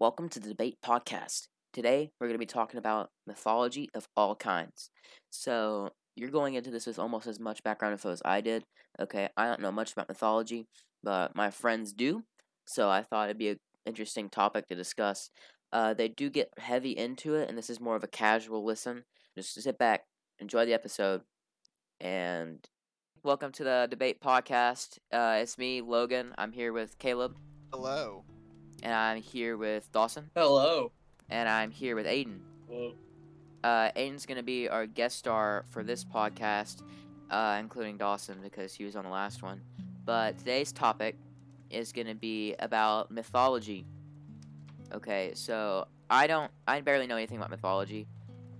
Welcome to the Debate Podcast. Today, we're going to be talking about mythology of all kinds. So, you're going into this with almost as much background info as I did. Okay, I don't know much about mythology, but my friends do. So, I thought it'd be an interesting topic to discuss. Uh, they do get heavy into it, and this is more of a casual listen. Just sit back, enjoy the episode, and welcome to the Debate Podcast. Uh, it's me, Logan. I'm here with Caleb, Hello. And I'm here with Dawson, Hello. and I'm here with Aiden. Hello. Uh, Aiden's gonna be our guest star for this podcast, uh, including Dawson because he was on the last one. But today's topic is gonna be about mythology. Okay, so I don't, I barely know anything about mythology.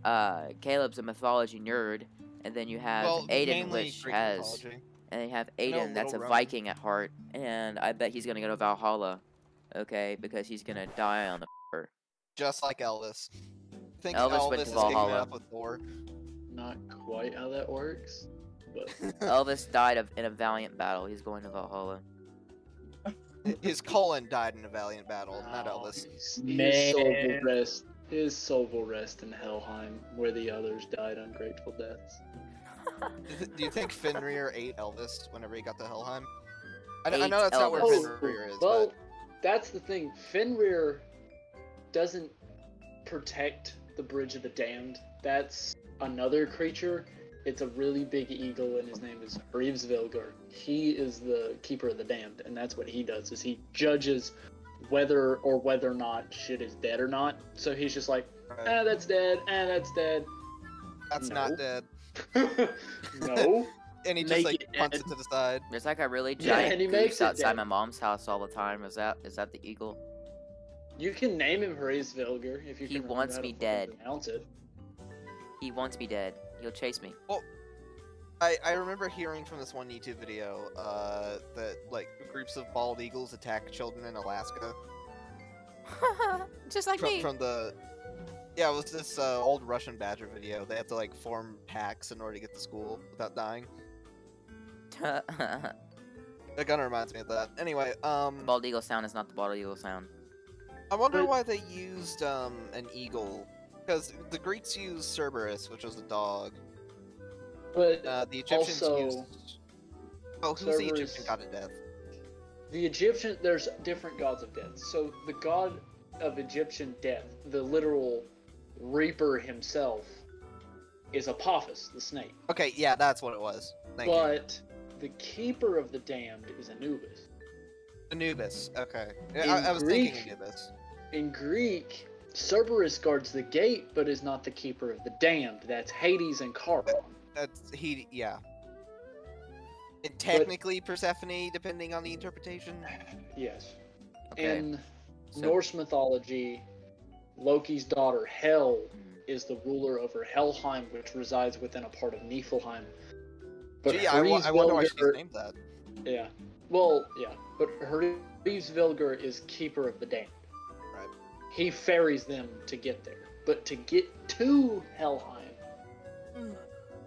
Uh, Caleb's a mythology nerd, and then you have well, Aiden, which Greek has, mythology. and you have know a Aiden, that's a Roman. Viking at heart, and I bet he's gonna go to Valhalla. Okay, because he's gonna die on the. just like Elvis. Think Elvis Elvis, went is to kicking it Valhalla. up with Thor. Not quite how that works, but Elvis died of in a valiant battle. He's going to Valhalla. His colon died in a valiant battle, not Oh, Elvis. His, Man. his soul will rest. His soul will rest in Helheim, where the others died ungrateful deaths. Do you think Fenrir ate Elvis whenever he got to Helheim? I, I know that's not where Elvis. Fenrir is, oh, well, that's the thing. Fenrir doesn't protect the Bridge of the Damned. That's another creature. It's a really big eagle, and his name is Reevsvilgar. He is the keeper of the damned, and that's what he does. Is he judges whether or whether or not shit is dead or not. So he's just like, ah, that's dead, ah, that's dead. that's no. not dead. no. And he just like it punts dead. it to the side. There's like a really Yeah, giant and he goose makes it outside dead. my mom's house all the time. Is that is that the eagle? You can name him Reevsvilgar if you He can. remember wants me dead. Pronounce it. He wants me dead. He'll chase me. Well, I, I remember hearing from this one YouTube video uh, that like groups of bald eagles attack children in Alaska Just like from, from the yeah it was this uh, old Russian badger video. They have to like form packs in order to get to school without dying. That kind of reminds me of that. Anyway, um, bald eagle sound is not the bald eagle sound. I wonder But- why they used um an eagle because the Greeks used Cerberus, which was a dog. But Uh, the Egyptians Also, used. Oh, who's the Egyptian god of death? the Egyptian, there's different gods of death. So the god of Egyptian death, the literal reaper himself, is Apophis, the snake. Okay, yeah, that's what it was. Thank you. But the keeper of the damned is Anubis. Anubis. Okay, In I, I was thinking Greek- Anubis. In Greek, Cerberus guards the gate, but is not the keeper of the damned. That's Hades and Charon. That's he. Yeah. And technically Persephone, depending on the interpretation. Yes. Okay. In so- Norse mythology, Loki's daughter Hel Mm. is the ruler over Helheim, which resides within a part of Niflheim. But Gee, I, wa- I wonder why she's Hreysvelgr- named that. Yeah. Well, yeah. But Hreysvelgr is keeper of the damned. Right. He ferries them to get there. But to get to Helheim, hmm.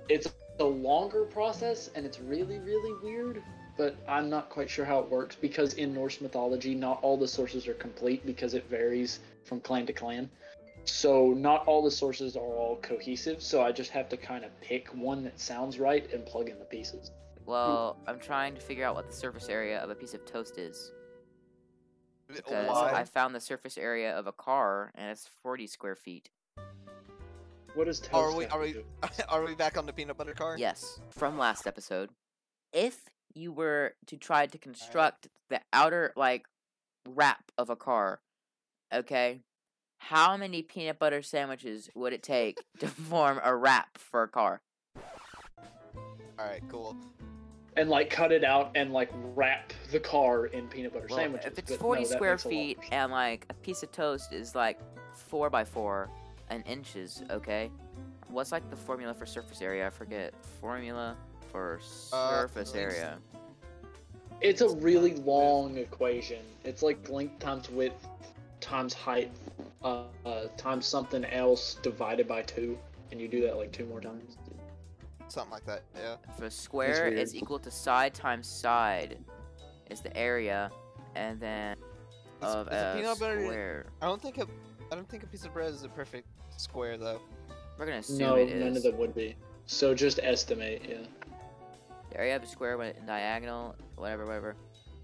it's a longer process and it's really, really weird. But I'm not quite sure how it works because in Norse mythology, not all the sources are complete because it varies from clan to clan. So not all the sources are all cohesive. So I just have to kind of pick one that sounds right and plug in the pieces. Well, I'm trying to figure out what the surface area of a piece of toast is because Why? I found the surface area of a car and it's 40 square feet. What is does toast Are we? Are we? Are we back on the peanut butter car? Yes, from last episode. If you were to try to construct the outer like wrap of a car, okay, how many peanut butter sandwiches would it take to form a wrap for a car? All right. Cool. and like cut it out and like wrap the car in peanut butter Well, sandwiches. if it's but 40 no, square makes a lot feet and like a piece of toast is like 4 by 4 and inches, okay? What's like the formula for surface area? I forget. Formula for Uh, surface length. area. it's a really long equation. It's like length times width times height uh, uh, times something else divided by two, and you do that like two more times. Something like that. Yeah. For a square, is equal to side times side is the area, and then Is- of is a a peanut butter- square. I don't think a I don't think a piece of bread is a perfect square though. We're gonna assume No, it is. none of them would be. So just estimate, yeah. The area of a square when diagonal, whatever, whatever.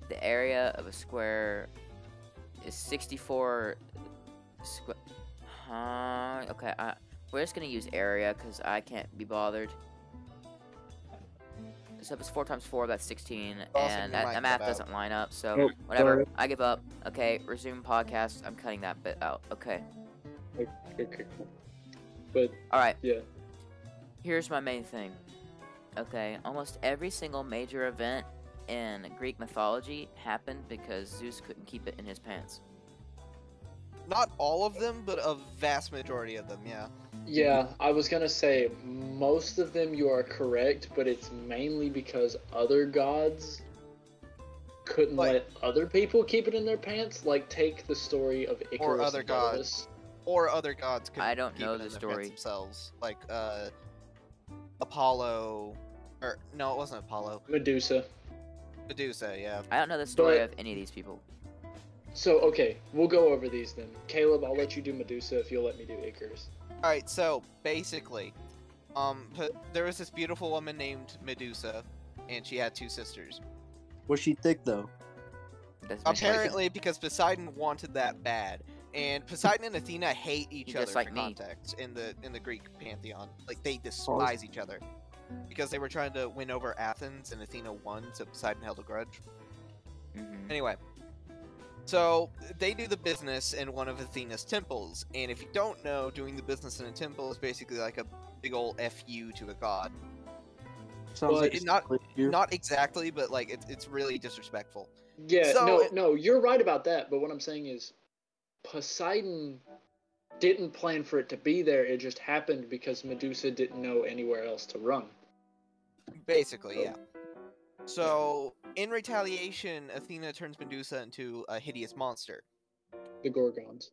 The area of a square is 64 square. Huh? Okay, I, we're just gonna use area because I can't be bothered. So if it's 4 times 4, that's 16, Also, and you that, that math doesn't line up, so Oh, whatever. sorry. I give up. Okay, resume podcast. I'm cutting that bit out. Okay. Okay, cool. But Alright, yeah, here's my main thing. Okay, almost every single major event in Greek mythology happened because Zeus couldn't keep it in his pants. Not all of them, but a vast majority of them. Yeah. yeah. I was gonna say most of them you are correct, but it's mainly because other gods couldn't Like- let other people keep it in their pants. Like take the story of Icarus or other and gods. Or other gods could I don't keep know it the in their pants story. themselves, like uh, Apollo, or no, it wasn't Apollo. Medusa. Medusa. Yeah. I don't know the story But- of any of these people. So okay, we'll go over these then. Caleb, I'll let you do Medusa if you'll let me do Icarus. All right. So basically, um, p- there was this beautiful woman named Medusa, and she had two sisters. Was she thick though? Doesn't make. Apparently, because Poseidon wanted that bad, and Poseidon and Athena hate each Just other like for me. context in the in the Greek pantheon. Like they despise each other because they were trying to win over Athens, and Athena won, so Poseidon held a grudge. Mhm. Anyway, so they do the business in one of Athena's temples, and if you don't know, doing the business in a temple is basically like a big old fu to a god. Sounds Well, like not- split. Not exactly, but like it's it's really disrespectful. Yeah, So- no, no, you're right about that. But what I'm saying is, Poseidon didn't plan for it to be there. It just happened because Medusa didn't know anywhere else to run. Basically, yeah. So, in retaliation, Athena turns Medusa into a hideous monster, The Gorgons.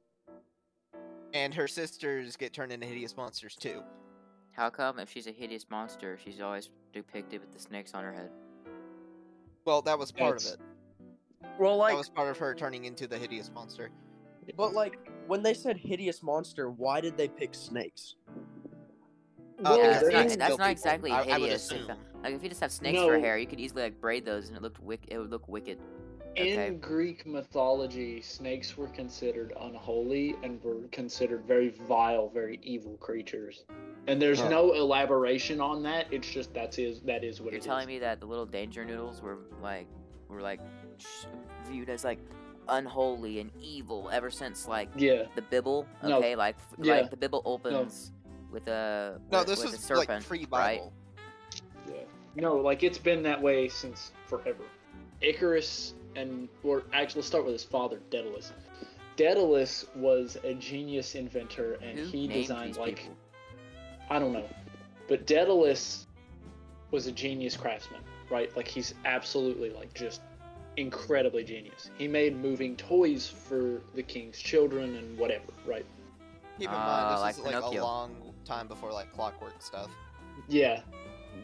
and her sisters get turned into hideous monsters too. How come if she's a hideous monster, she's always depicted with the snakes on her head? Well, that was part That's- of it. Well, like, that was part of her turning into the hideous monster. but like when they said hideous monster, why did they pick snakes? Oh, Well, yeah, yeah, that's not, that's not exactly I- I would hideous. if, assume. like if you just have snakes for hair, you could easily like braid those and it looked wick. It would look wicked. Okay. In Greek mythology, snakes were considered unholy and were considered very vile, very evil creatures. And there's Huh. no elaboration on that. It's just that's is that is what You're it is. telling me that the little danger noodles were like were like viewed as like unholy and evil ever since like Yeah. the Bible. No. Okay, like Yeah. like the Bible opens with a No, with, this with a was serpent, like pre right? Bible. Yeah. No, like it's been that way since forever. Icarus and or actually let's start with his father, Daedalus. Daedalus was a genius inventor and Who he designed like people? I don't know. But Daedalus was a genius craftsman, right? Like he's absolutely like just incredibly genius. He made moving toys for the king's children and whatever, right? Keep in Ah, mind, this like is like Pinocchio. a long time before like clockwork stuff. Yeah.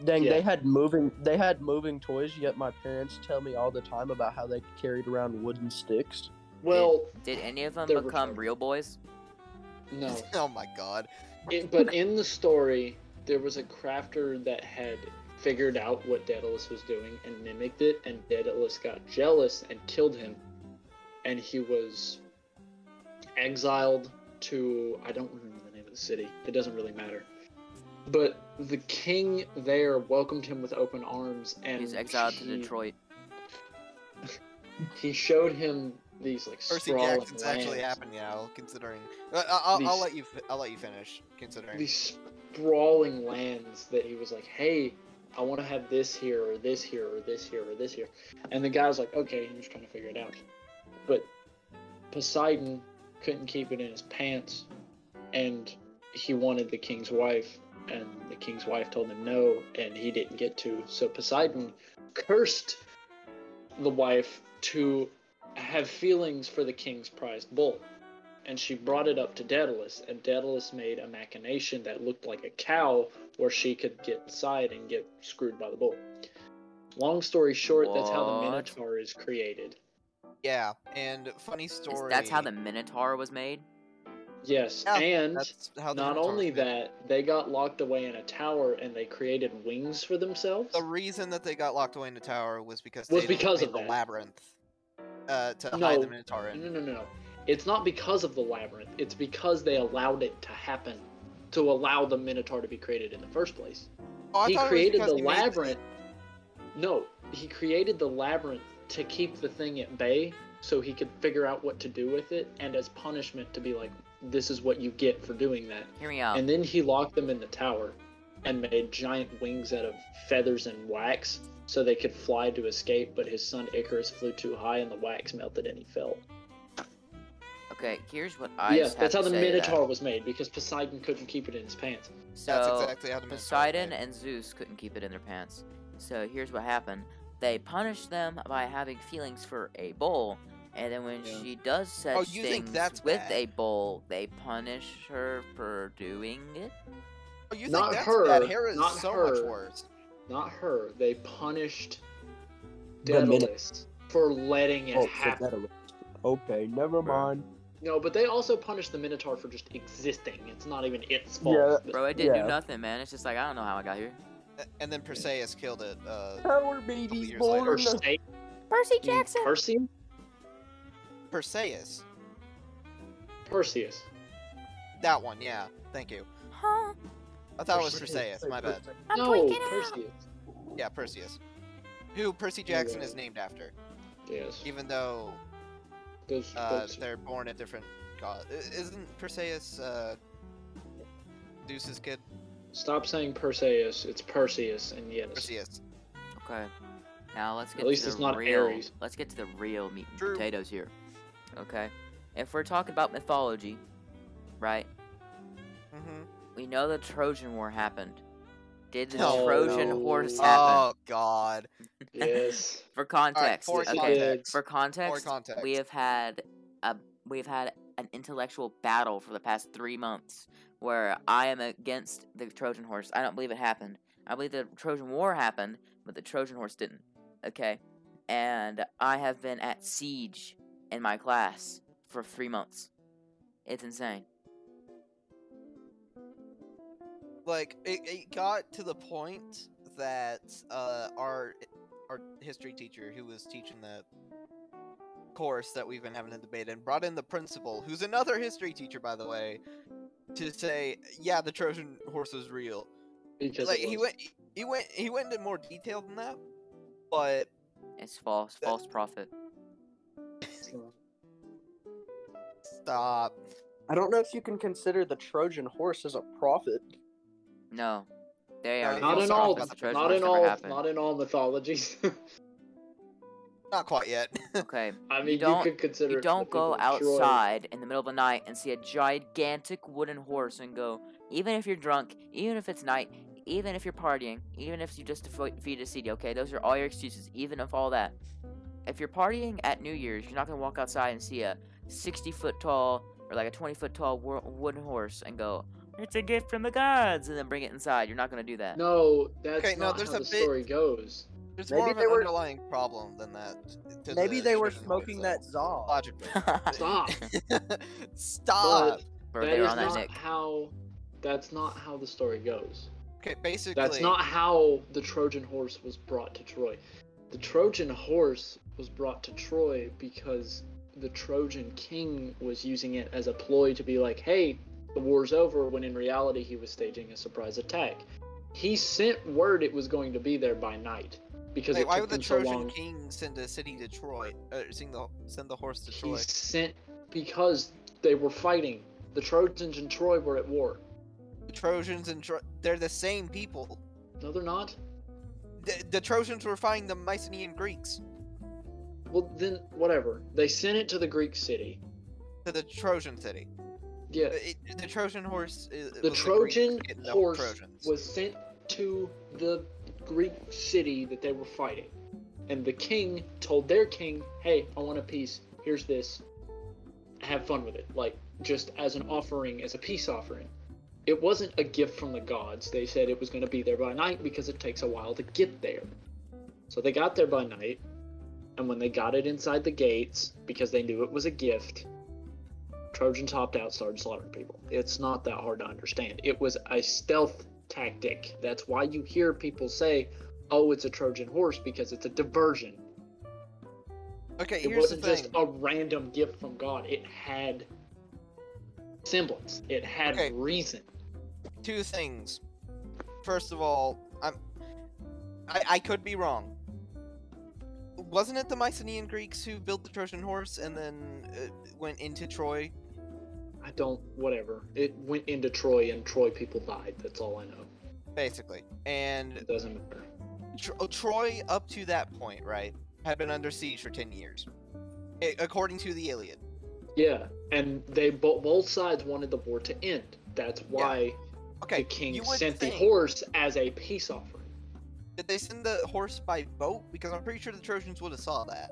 Dang, Yeah. they had moving they had moving toys, yet my parents tell me all the time about how they carried around wooden sticks. Well, Did any of them become real boys? no. oh my god. It, but in the story, there was a crafter that had figured out what Daedalus was doing and mimicked it, and Daedalus got jealous and killed him. And he was exiled to I don't remember the name of the city. It doesn't really matter. But the king there welcomed him with open arms, and He's exiled to Detroit. He showed him these like Percy sprawling Jackson's actually lands. happened now, considering. Uh, I- I'll, I'll let you. I'll let you finish, considering. these sprawling lands that he was like, "Hey, I want to have this here or this here or this here or this here," and the guy was like, "Okay," he was trying to figure it out. But Poseidon couldn't keep it in his pants, and he wanted the king's wife, and the king's wife told him no, and he didn't get to. So Poseidon cursed the wife to have feelings for the king's prized bull and she brought it up to Daedalus, and Daedalus made a machination that looked like a cow where she could get inside and get screwed by the bull. Long story short, that's how the Minotaur is created. Yeah, and funny Is- story. That's how the Minotaur was made. Yes, Yeah, and how not only made. that, they got locked away in a tower and they created wings for themselves. The reason that they got locked away in the tower was because Was they because of the that. labyrinth uh, to No. hide the Minotaur No, in. no, no, no, no. It's not because of the labyrinth. It's because they allowed it to happen, to allow the Minotaur to be created in the first place. Oh, he thought it was created the he made labyrinth. No, he created the labyrinth to keep the thing at bay, so he could figure out what to do with it, and as punishment to be like, "This is what you get for doing that." Hear me out. And then he locked them in the tower, and made giant wings out of feathers and wax, so they could fly to escape. But his son Icarus flew too high, and the wax melted, and he fell. okay, here's what I yes, just have that's how the say that. Minotaur was made because Poseidon couldn't keep it in his pants. So That's exactly how the Minotaur was Poseidon made. and Zeus couldn't keep it in their pants. So here's what happened. They punished them by having feelings for a bull, and then when Yeah. she does such Oh, you think things that's with bad? a bull, they punish her for doing it. Oh, you Not think that's her, bad? Hera is not so her. much worse. Not her. They punished The Minotaur. Daedalus for letting it Oh, happen. that- okay, never mind. No, but they also punished the Minotaur for just existing. It's not even its fault. Yeah. Bro, it didn't Yeah. do nothing, man. It's just like I don't know how I got here. And then Perseus killed it. Uh, How are born? later. Perse- Percy you mean Perseus? Perseus. Perseus. That one, yeah. Thank you. Huh? I thought it was Perseus. Perseus. My bad. I'm no, tweaking out. Perseus. Yeah, Perseus. Who Percy Jackson is named after, Yes. even though Those uh, books- they're born at different god. Isn't Perseus uh, Zeus's kid? Stop saying Perseus. It's Perseus, and yes. Perseus. Okay. Now let's get At least to it's the not real. Ares. Let's get to the real meat and True. potatoes here. Okay. If we're talking about mythology, right? Mm-hmm. We know the Trojan War happened. Did the No. Trojan No. horse happen? Oh God. Yes. For context, for okay. did. For context, For context. we have had a we've had an intellectual battle for the past three months where I am against the Trojan horse. I don't believe it happened. I believe the Trojan War happened, but the Trojan horse didn't. Okay, and I have been at siege in my class for three months. It's insane. like it, it got to the point that uh, our our history teacher who was teaching the course that we've been having a debate in brought in the principal who's another history teacher by the way to say yeah the trojan horse was real Because like he went he went he went into more detail than that but It's false, That- false prophet. Stop I don't know if you can consider the Trojan horse as a prophet. No, they are Not in all. about the Trojan Not in all. happened. Not in all mythologies. not quite yet Okay, I mean, You you, don't- could consider. you don't go people Troy. outside in the middle of the night and see a gigantic wooden horse and go, even if you're drunk, even if it's night, even if you're partying, even if you just defo- defeated a CD. okay? Those are all your excuses, even if all that. If you're partying at New Year's, you're not going to walk outside and see a 60 foot tall or like a 20 foot tall wooden horse and go, it's a gift from the gods, and then bring it inside. You're not going to do that. No, that's Okay, no, not there's how a the bit- story goes. there's Maybe more of they an were- underlying problem than that Maybe the they were smoking though. that Zod. logically Stop. stop Bro, that they were is on their not nick. how. That's not how the story goes. okay basically That's not how the Trojan horse was brought to Troy. The Trojan horse was brought to Troy because the Trojan king was using it as a ploy to be like, hey, the war's over, when in reality he was staging a surprise attack. He sent word it was going to be there by night because Wait, it why would the so Trojan long. king send a city to Troy? Uh, send the send the horse to Troy? He sent because they were fighting. The Trojans and Troy were at war. The Trojans and Tro- they're the same people. No, they're not. The, the Trojans were fighting the Mycenaean Greeks. Well, then whatever. They sent it to the Greek city. To the Trojan city. Yeah, Uh, it- the Trojan horse. The Trojan the horse Trojans. was sent to the Greek city that they were fighting, and the king told their king, "Hey, I want a piece. Here's this. Have fun with it. Like just as an offering, as a peace offering." It wasn't a gift from the gods. They said it was going to be there by night because it takes a while to get there. So they got there by night, And when they got it inside the gates, because they knew it was a gift, Trojans hopped out, started slaughtering people. It's not that hard to understand. It was a stealth tactic. That's why you hear people say, "Oh, it's a Trojan horse," because it's a diversion. Okay, It here's the wasn't thing. just a random gift from God. It had semblance. It had Okay. reason. Two things. First of all, I'm. I, I could be wrong. Wasn't it the Mycenaean Greeks who built the Trojan horse and then uh, went into Troy? I don't. Whatever. It went into Troy, and Troy people died. That's all I know. Basically, and It doesn't matter. Tro- Troy, up to that point, right, had been under siege for ten years, according to the Iliad. Yeah, and they bo- both sides wanted the war to end. That's why Okay, the king sent think, the horse as a peace offering. Did they send the horse by boat? Because I'm pretty sure the Trojans would have saw that.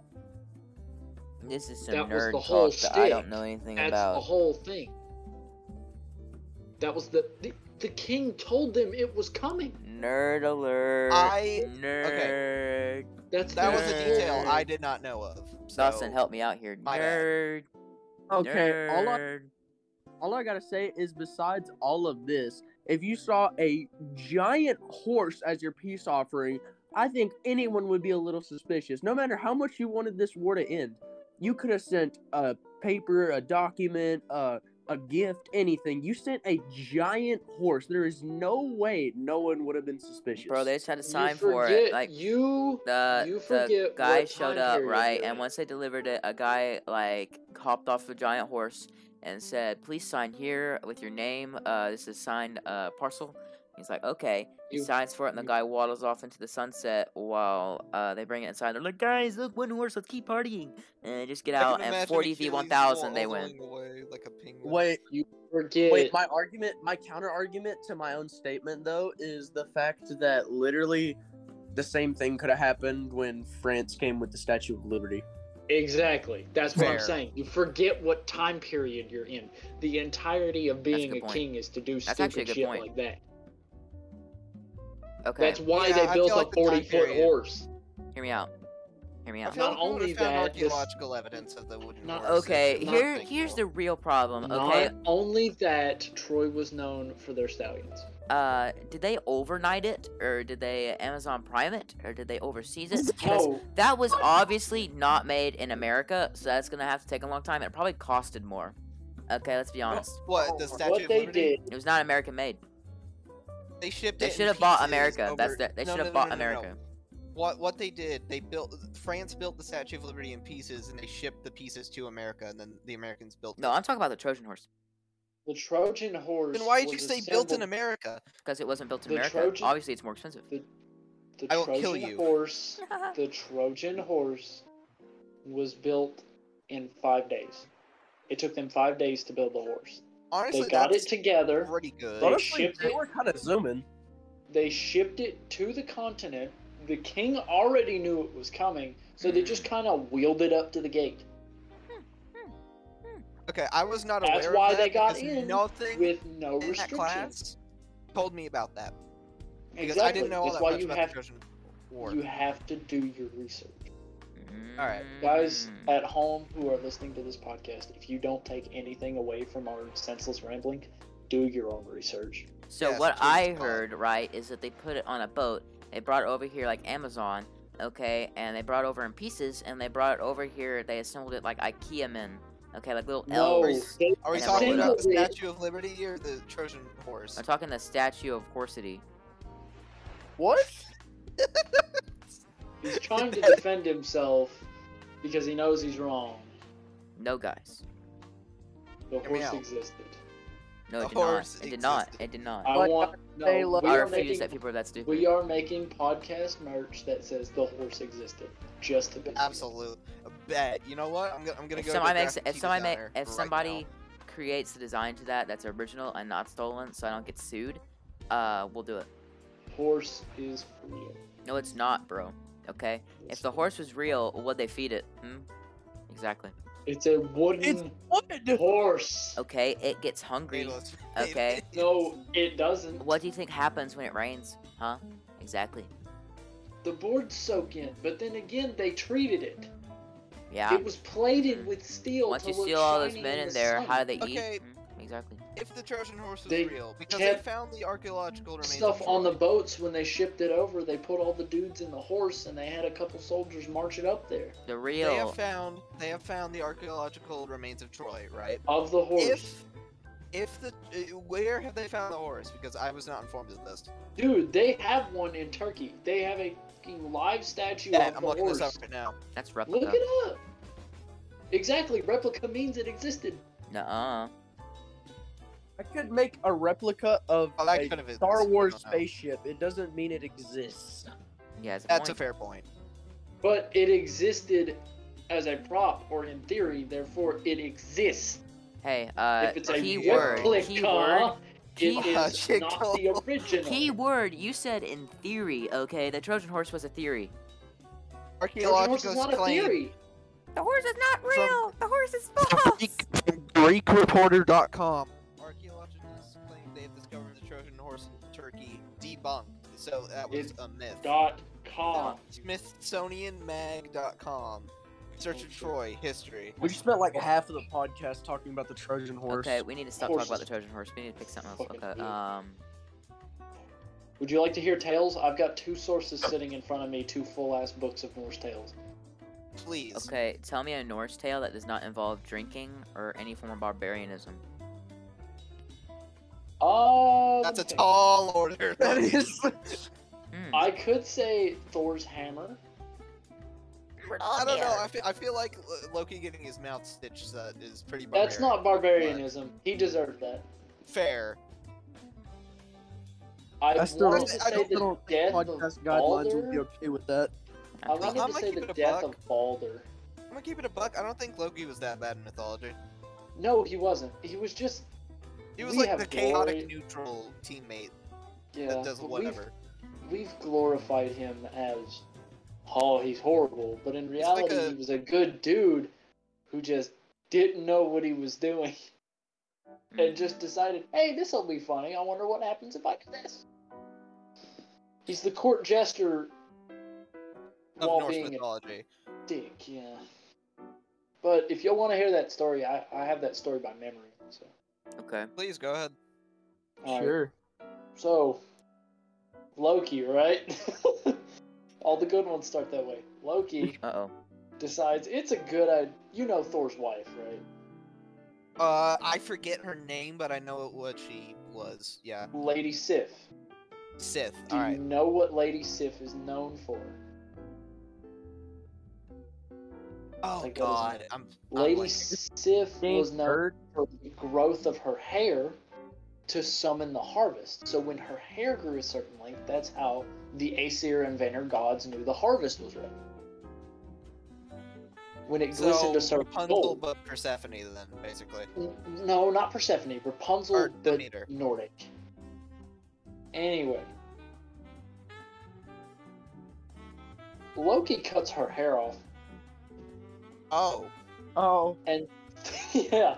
This is some That nerd the whole talk that I don't know anything about. That's about. the whole thing. That was the, the the king told them it was coming. Nerd alert. I Nerd. That's that the was a detail I did not know of. So, Dawson, help me out here. my bad. Nerd. Okay, all I Nerd. all I gotta say is besides all of this, if you saw a giant horse as your peace offering, I think anyone would be a little suspicious. No matter how much you wanted this war to end, you could have sent a paper, a document, uh, a gift, anything. You sent a giant horse. There is no way no one would have been suspicious. Bro, they just had to You sign for it. Like you the you the guy showed up right, and once they delivered it, a guy like hopped off a giant horse and said, "Please sign here with your name. Uh, this is signed uh parcel." He's like, "Okay." He signs for it, and the guy waddles off into the sunset while uh they bring it inside. They're like, "Guys, look, one horse. Let's keep partying." And they just get out, and 40 v 1,000, they waddling win. away like a penguin. Wait, forget Wait, my argument, my counter argument to my own statement though is the fact that literally the same thing could have happened when France came with the Statue of Liberty. Exactly. That's what I'm saying. You forget what time period you're in. The entirety of being good a king is to do That's stupid shit point. like that. Okay, That's why Yeah, they I built feel a like 40 foot period- horse. hear me out. Hear me out. Not like only would've found that, this- archaeological evidence of the wooden Not- horse. Okay, here here's the real problem. Okay, Not only that, Troy was known for their stallions. Uh, did they overnight it, or did they Amazon Prime it, or did they overseas it? Because Oh, that was obviously not made in America, so that's gonna have to take a long time. It probably costed more. Okay, let's be honest. What the Statue what of they Liberty? did, It was not American made. They shipped They it. in should have bought America. over- That's the, they No, should have no, bought no, no, no. America. What what they did? They built France built the Statue of Liberty in pieces, and they shipped the pieces to America, and then the Americans built. No, it. I'm talking about the Trojan horse the Trojan horse. Then why did you say built in America? because it wasn't built in The America. Trojan- Obviously, it's more expensive. The I will Trojan kill you. horse. The Trojan horse was built in five days. It took them five days to build the horse. Honestly, They got it together. pretty good. They Honestly, shipped they it- were kind of zooming. They shipped it to the continent. The king already knew it was coming, so they Hmm. just kind of wheeled it up to the gate Okay, I was not That's aware why of that they got in Nothing with no in that restrictions. class told me about that because Exactly. I didn't know all That's that why much you about have the Trojan War. you have to do your research. Alright. Guys Mm. at home who are listening to this podcast, if you don't take anything away from our senseless rambling, do your own research. So Yes, what I God. heard, right, is that they put it on a boat. They brought it over here like Amazon, okay, and they brought it over in pieces, and they brought it over here. They assembled it like IKEA men, okay, like little No, elves. they Are we talking about the Statue of Liberty or the Trojan horse? I'm talking the statue of Horsity. What? He's trying to defend himself because he knows he's wrong. No, guys. The Hear horse existed. No, it did not. horse It did not. It did not. I But want they no. love- We I are refuse making that people are that stupid. we are making podcast merch that says the horse existed just to be Absolute. Bet. You know what? I'm gonna I'm gonna if go. somebody to makes, if somebody make, if right somebody now. creates the design to that that's original and not stolen, so I don't get sued, uh, we'll do it. Horse is real. No, it's not, bro. Okay. If the horse was real, would they feed it? Hmm. Exactly. It's a wooden It's what? horse. Okay. It gets hungry. Okay. No, it doesn't. What do you think happens when it rains? Huh? Exactly. The boards soak in, but then again, they treated it. Yeah. It was plated with steel. Once to you look steal all those men in in the there, sun. how do they Okay. eat? Mm, exactly. If the Trojan horse was They real, because they found the archaeological remains stuff of on the boats when they shipped it over. They put all the dudes in the horse, and they had a couple soldiers march it up there The real. They real. have found they have found the archaeological remains of Troy, right? of the horse. If if the uh, where have they found the horse? Because I was not informed of this. Dude, they have one in Turkey. They have a fucking live statue Yeah, of I'm the looking horse. this up right now. That's replica. Look it up. Exactly, replica means it existed. Nuh-uh. I could make a replica of Oh, that a could have Star Wars spaceship. It doesn't mean it exists. Yeah, a That's a fair point. But it existed as a prop, or in theory, therefore it exists. Hey, uh, if it's a keyword. replica, Keyword. It Key- is not the original. Keyword. You said in theory. Okay, the Trojan horse was a theory. Trojan horse is Archaeological not claim. The horse is not From- real. the horse is Greek, GreekReporter.com. Archaeologists claim they have discovered the Trojan horse in Turkey. Debunked. So that was It's a myth. Dot com. SmithsonianMag.com. Search of Troy history. We just spent like half of the podcast talking about the Trojan horse. Okay, we need to stop talking about the Trojan horse. We need to pick something else. Fucking Okay. idiot. Um. Would you like to hear tales? I've got two sources sitting in front of me, two full ass books of Norse tales. Please. Okay, tell me a Norse tale that does not involve drinking or any form of barbarianism. Uh, That's a tall order. That is. Hmm. I could say Thor's hammer. I don't know. I feel, I feel like Loki getting his mouth stitched uh, is pretty That's not barbarianism. He deserved that. Fair. I I still wanted don't, to I say don't the don't death think of podcast guidelines would be okay with that. I wanted I'm to gonna say keep the it a death buck. of Balder. I'm gonna keep it a buck. I don't think Loki was that bad in mythology. No, he wasn't. He was just He was like the chaotic glory- neutral teammate yeah. that does whatever. We've, we've glorified him as, oh, he's horrible, but in reality, a- he was a good dude who just didn't know what he was doing and just mm-hmm. decided, hey, this will be funny. I wonder what happens if I do this. He's the court jester Of while Norse being a dick, yeah. But if y'all want to hear that story, I, I have that story by memory. So, Okay. Please go ahead. Alright, Sure. So, Loki, right? All the good ones start that way. Loki Uh oh. decides it's a good idea. You know Thor's wife, right? Uh, I forget her name, but I know what she was. Yeah, Lady Sif. Sith. Do All you right. know what Lady Sif is known for? Oh Thank God. I'm. I'm Lady blanking. Sif was known bird. for the growth of her hair to summon the harvest. So when her hair grew a certain length, that's how the Aesir and Vanir gods knew the harvest was ready. When it glistened So a certain Rapunzel, gold. but Persephone, then basically. No, not Persephone. Rapunzel, Or but Demeter. Nordic. Anyway. Loki cuts her hair off, Oh, Oh. and yeah,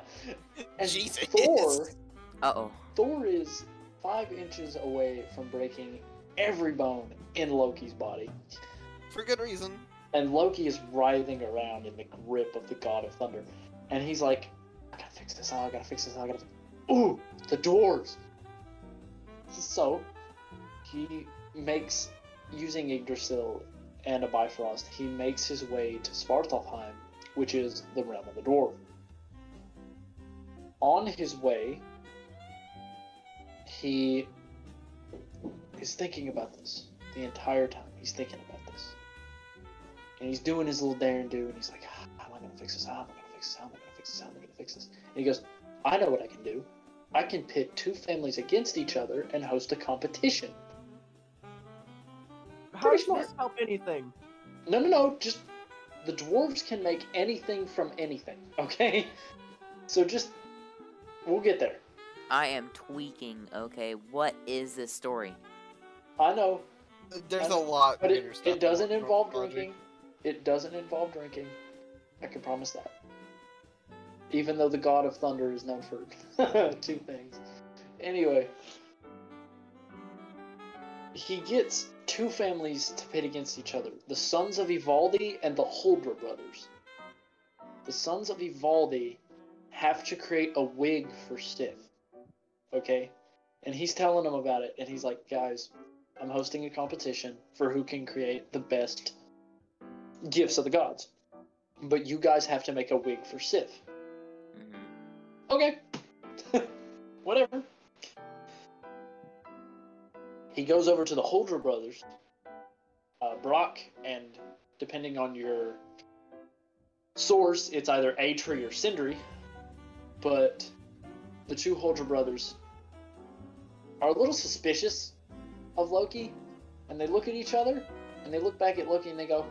and Jesus. Thor, Uh oh. Thor is five inches away from breaking every bone in Loki's body, for good reason. and Loki is writhing around in the grip of the God of Thunder, and he's like, "I gotta fix this. I gotta fix this. I gotta." Ooh, the doors! So, he makes using Yggdrasil and a Bifrost. He makes his way to Svartalfheim, which is the realm of the dwarf. On his way, he is thinking about this the entire time. He's thinking about this. And he's doing his little dare and do, and he's like, "Ah, How am I going to fix this? How am I going to fix this? How am I going to fix this? How am I going to fix this? And he goes, I know what I can do. I can pit two families against each other and host a competition. How Pretty does smart. this help anything? No, no, no, just the dwarves can make anything from anything, okay? So just, we'll get there. I am tweaking. Okay. What is this story? I know, There's I a know, lot. but it, stuff it doesn't involve mythology. drinking. It doesn't involve drinking. I can promise that. Even though the god of thunder is known for two things. Anyway, he gets two families to pit against each other the sons of Ivaldi and the Huldra brothers. the sons of Ivaldi have to create a wig for Sif. Okay? And he's telling them about it, and he's like, guys, I'm hosting a competition for who can create the best gifts of the gods. But you guys have to make a wig for Sif. hmm Okay. Whatever. He goes over to the Holdra brothers, uh, Brock, and depending on your source, it's either Atri or Sindri. But the two Holdra brothers are a little suspicious of Loki, and they look at each other, and they look back at Loki, and they go,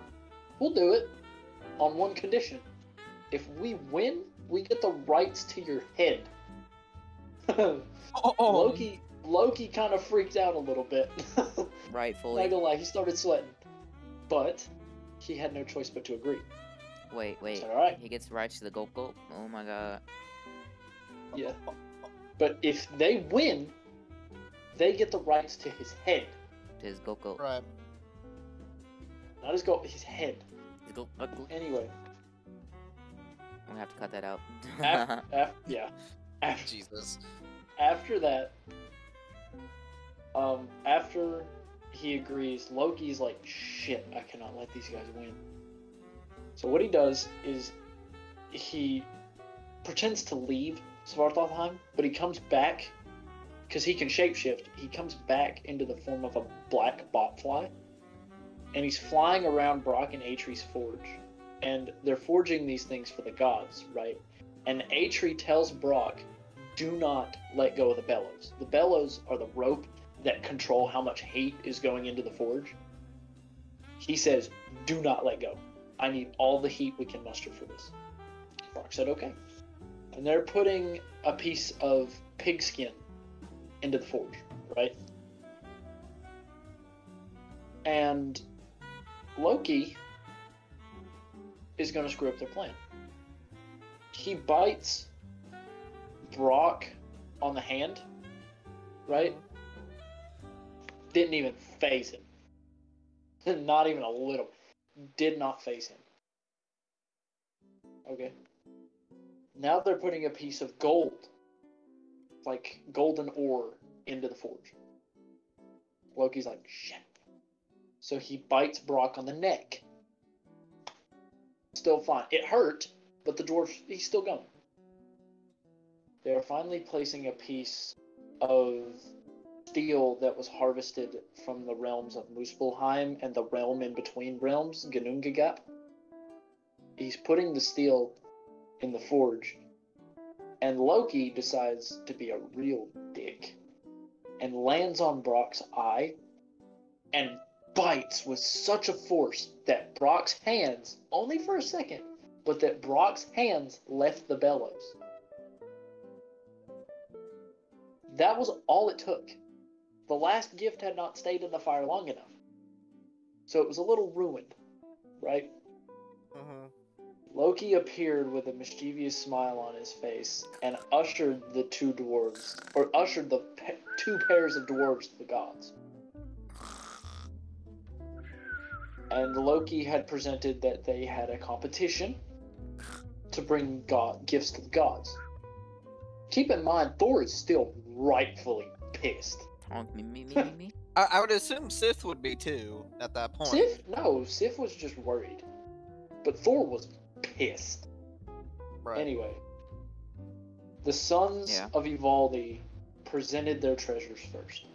"We'll do it on one condition: if we win, we get the rights to your head." Oh, Loki Loki kind of freaked out a little bit. Rightfully. Not gonna lie, he started sweating, but he had no choice but to agree. Wait, wait. All right, He gets the rights to the gold gold. Oh my god. yeah. But if they win, they get the rights to his head, To His gold gold. Right. not his go, his head. His gold gold. Anyway, I'm gonna have to cut that out. af- af- yeah. Af- Jesus. after that, um, after he agrees, Loki's like, shit, I cannot let these guys win. So what he does is he pretends to leave Svartalfheim, but he comes back because he can shapeshift. He comes back into the form of a black botfly, and he's flying around Brock and Atri's forge, and they're forging these things for the gods, right? And Atri tells Brock do not let go of the bellows. The bellows are the rope that control how much heat is going into the forge. He says, do not let go. I need all the heat we can muster for this. Brock said, okay. And they're putting a piece of pigskin into the forge, right? And Loki is going to screw up their plan. He bites Brock on the hand, right? Didn't even phase him. not even a little. Did not phase him. Okay. Now they're putting a piece of gold, like golden ore, into the forge. Loki's like, shit. So he bites Brock on the neck. Still fine. It hurt, but the dwarf, he's still going. They are finally placing a piece of steel that was harvested from the realms of Muspelheim and the realm in between realms, Ginnungagap. He's putting the steel in the forge, and Loki decides to be a real dick and lands on Brock's eye and bites with such a force that Brock's hands, only for a second, but that Brock's hands left the bellows. That was all it took. The last gift had not stayed in the fire long enough. So it was a little ruined, right? Loki appeared with a mischievous smile on his face and ushered the two dwarves, or ushered the pa- two pairs of dwarves to the gods. And Loki had presented that they had a competition to bring god gifts to the gods. Keep in mind, Thor is still rightfully pissed. Honk me, me, me, me, me. I, I would assume Sith would be too at that point. Sif, no, Sif was just worried, but Thor was pissed. Right. Anyway, the sons Yeah. of Ivaldi presented their treasures first.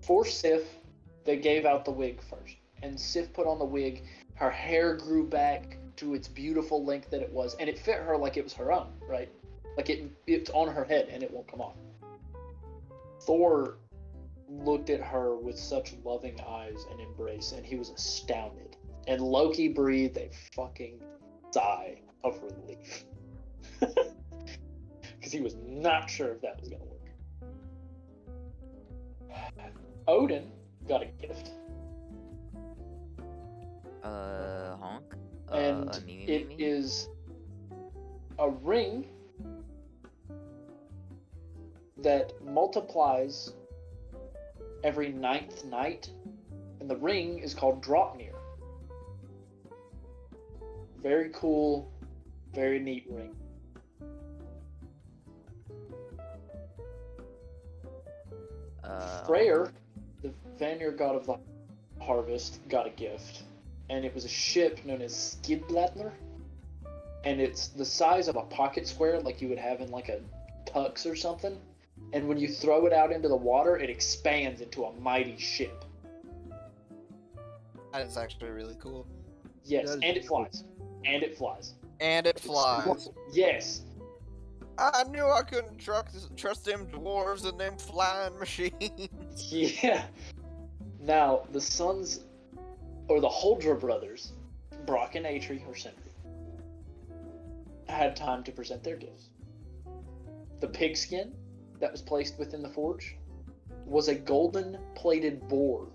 For Sif, they gave out the wig first, and Sif put on the wig. Her hair grew back to its beautiful length that it was, and it fit her like it was her own, right? Like it, it's on her head and it won't come off. Thor looked at her with such loving eyes and embrace, and he was astounded. And Loki breathed a fucking sigh of relief. Because he was not sure if that was going to work. Odin got a gift, Uh, honk. and uh, me, me, it me. is a ring that multiplies every ninth night, and the ring is called Draupnir. Very cool, very neat ring. Uh, Freyr, the Vanir god of the harvest, got a gift, and it was a ship known as Skidbladnir, and it's the size of a pocket square, like you would have in like a tux or something. And when you throw it out into the water, it expands into a mighty ship. That is actually really cool. Yes, That is and it cool. flies. And it flies. And it flies. Yes. I knew I couldn't trust trust them dwarves and them flying machines. Yeah. Now, the sons, or the Huldra brothers, Brock and Eitri, or Sindri, had time to present their gifts. The pigskin that was placed within the forge was a golden plated boar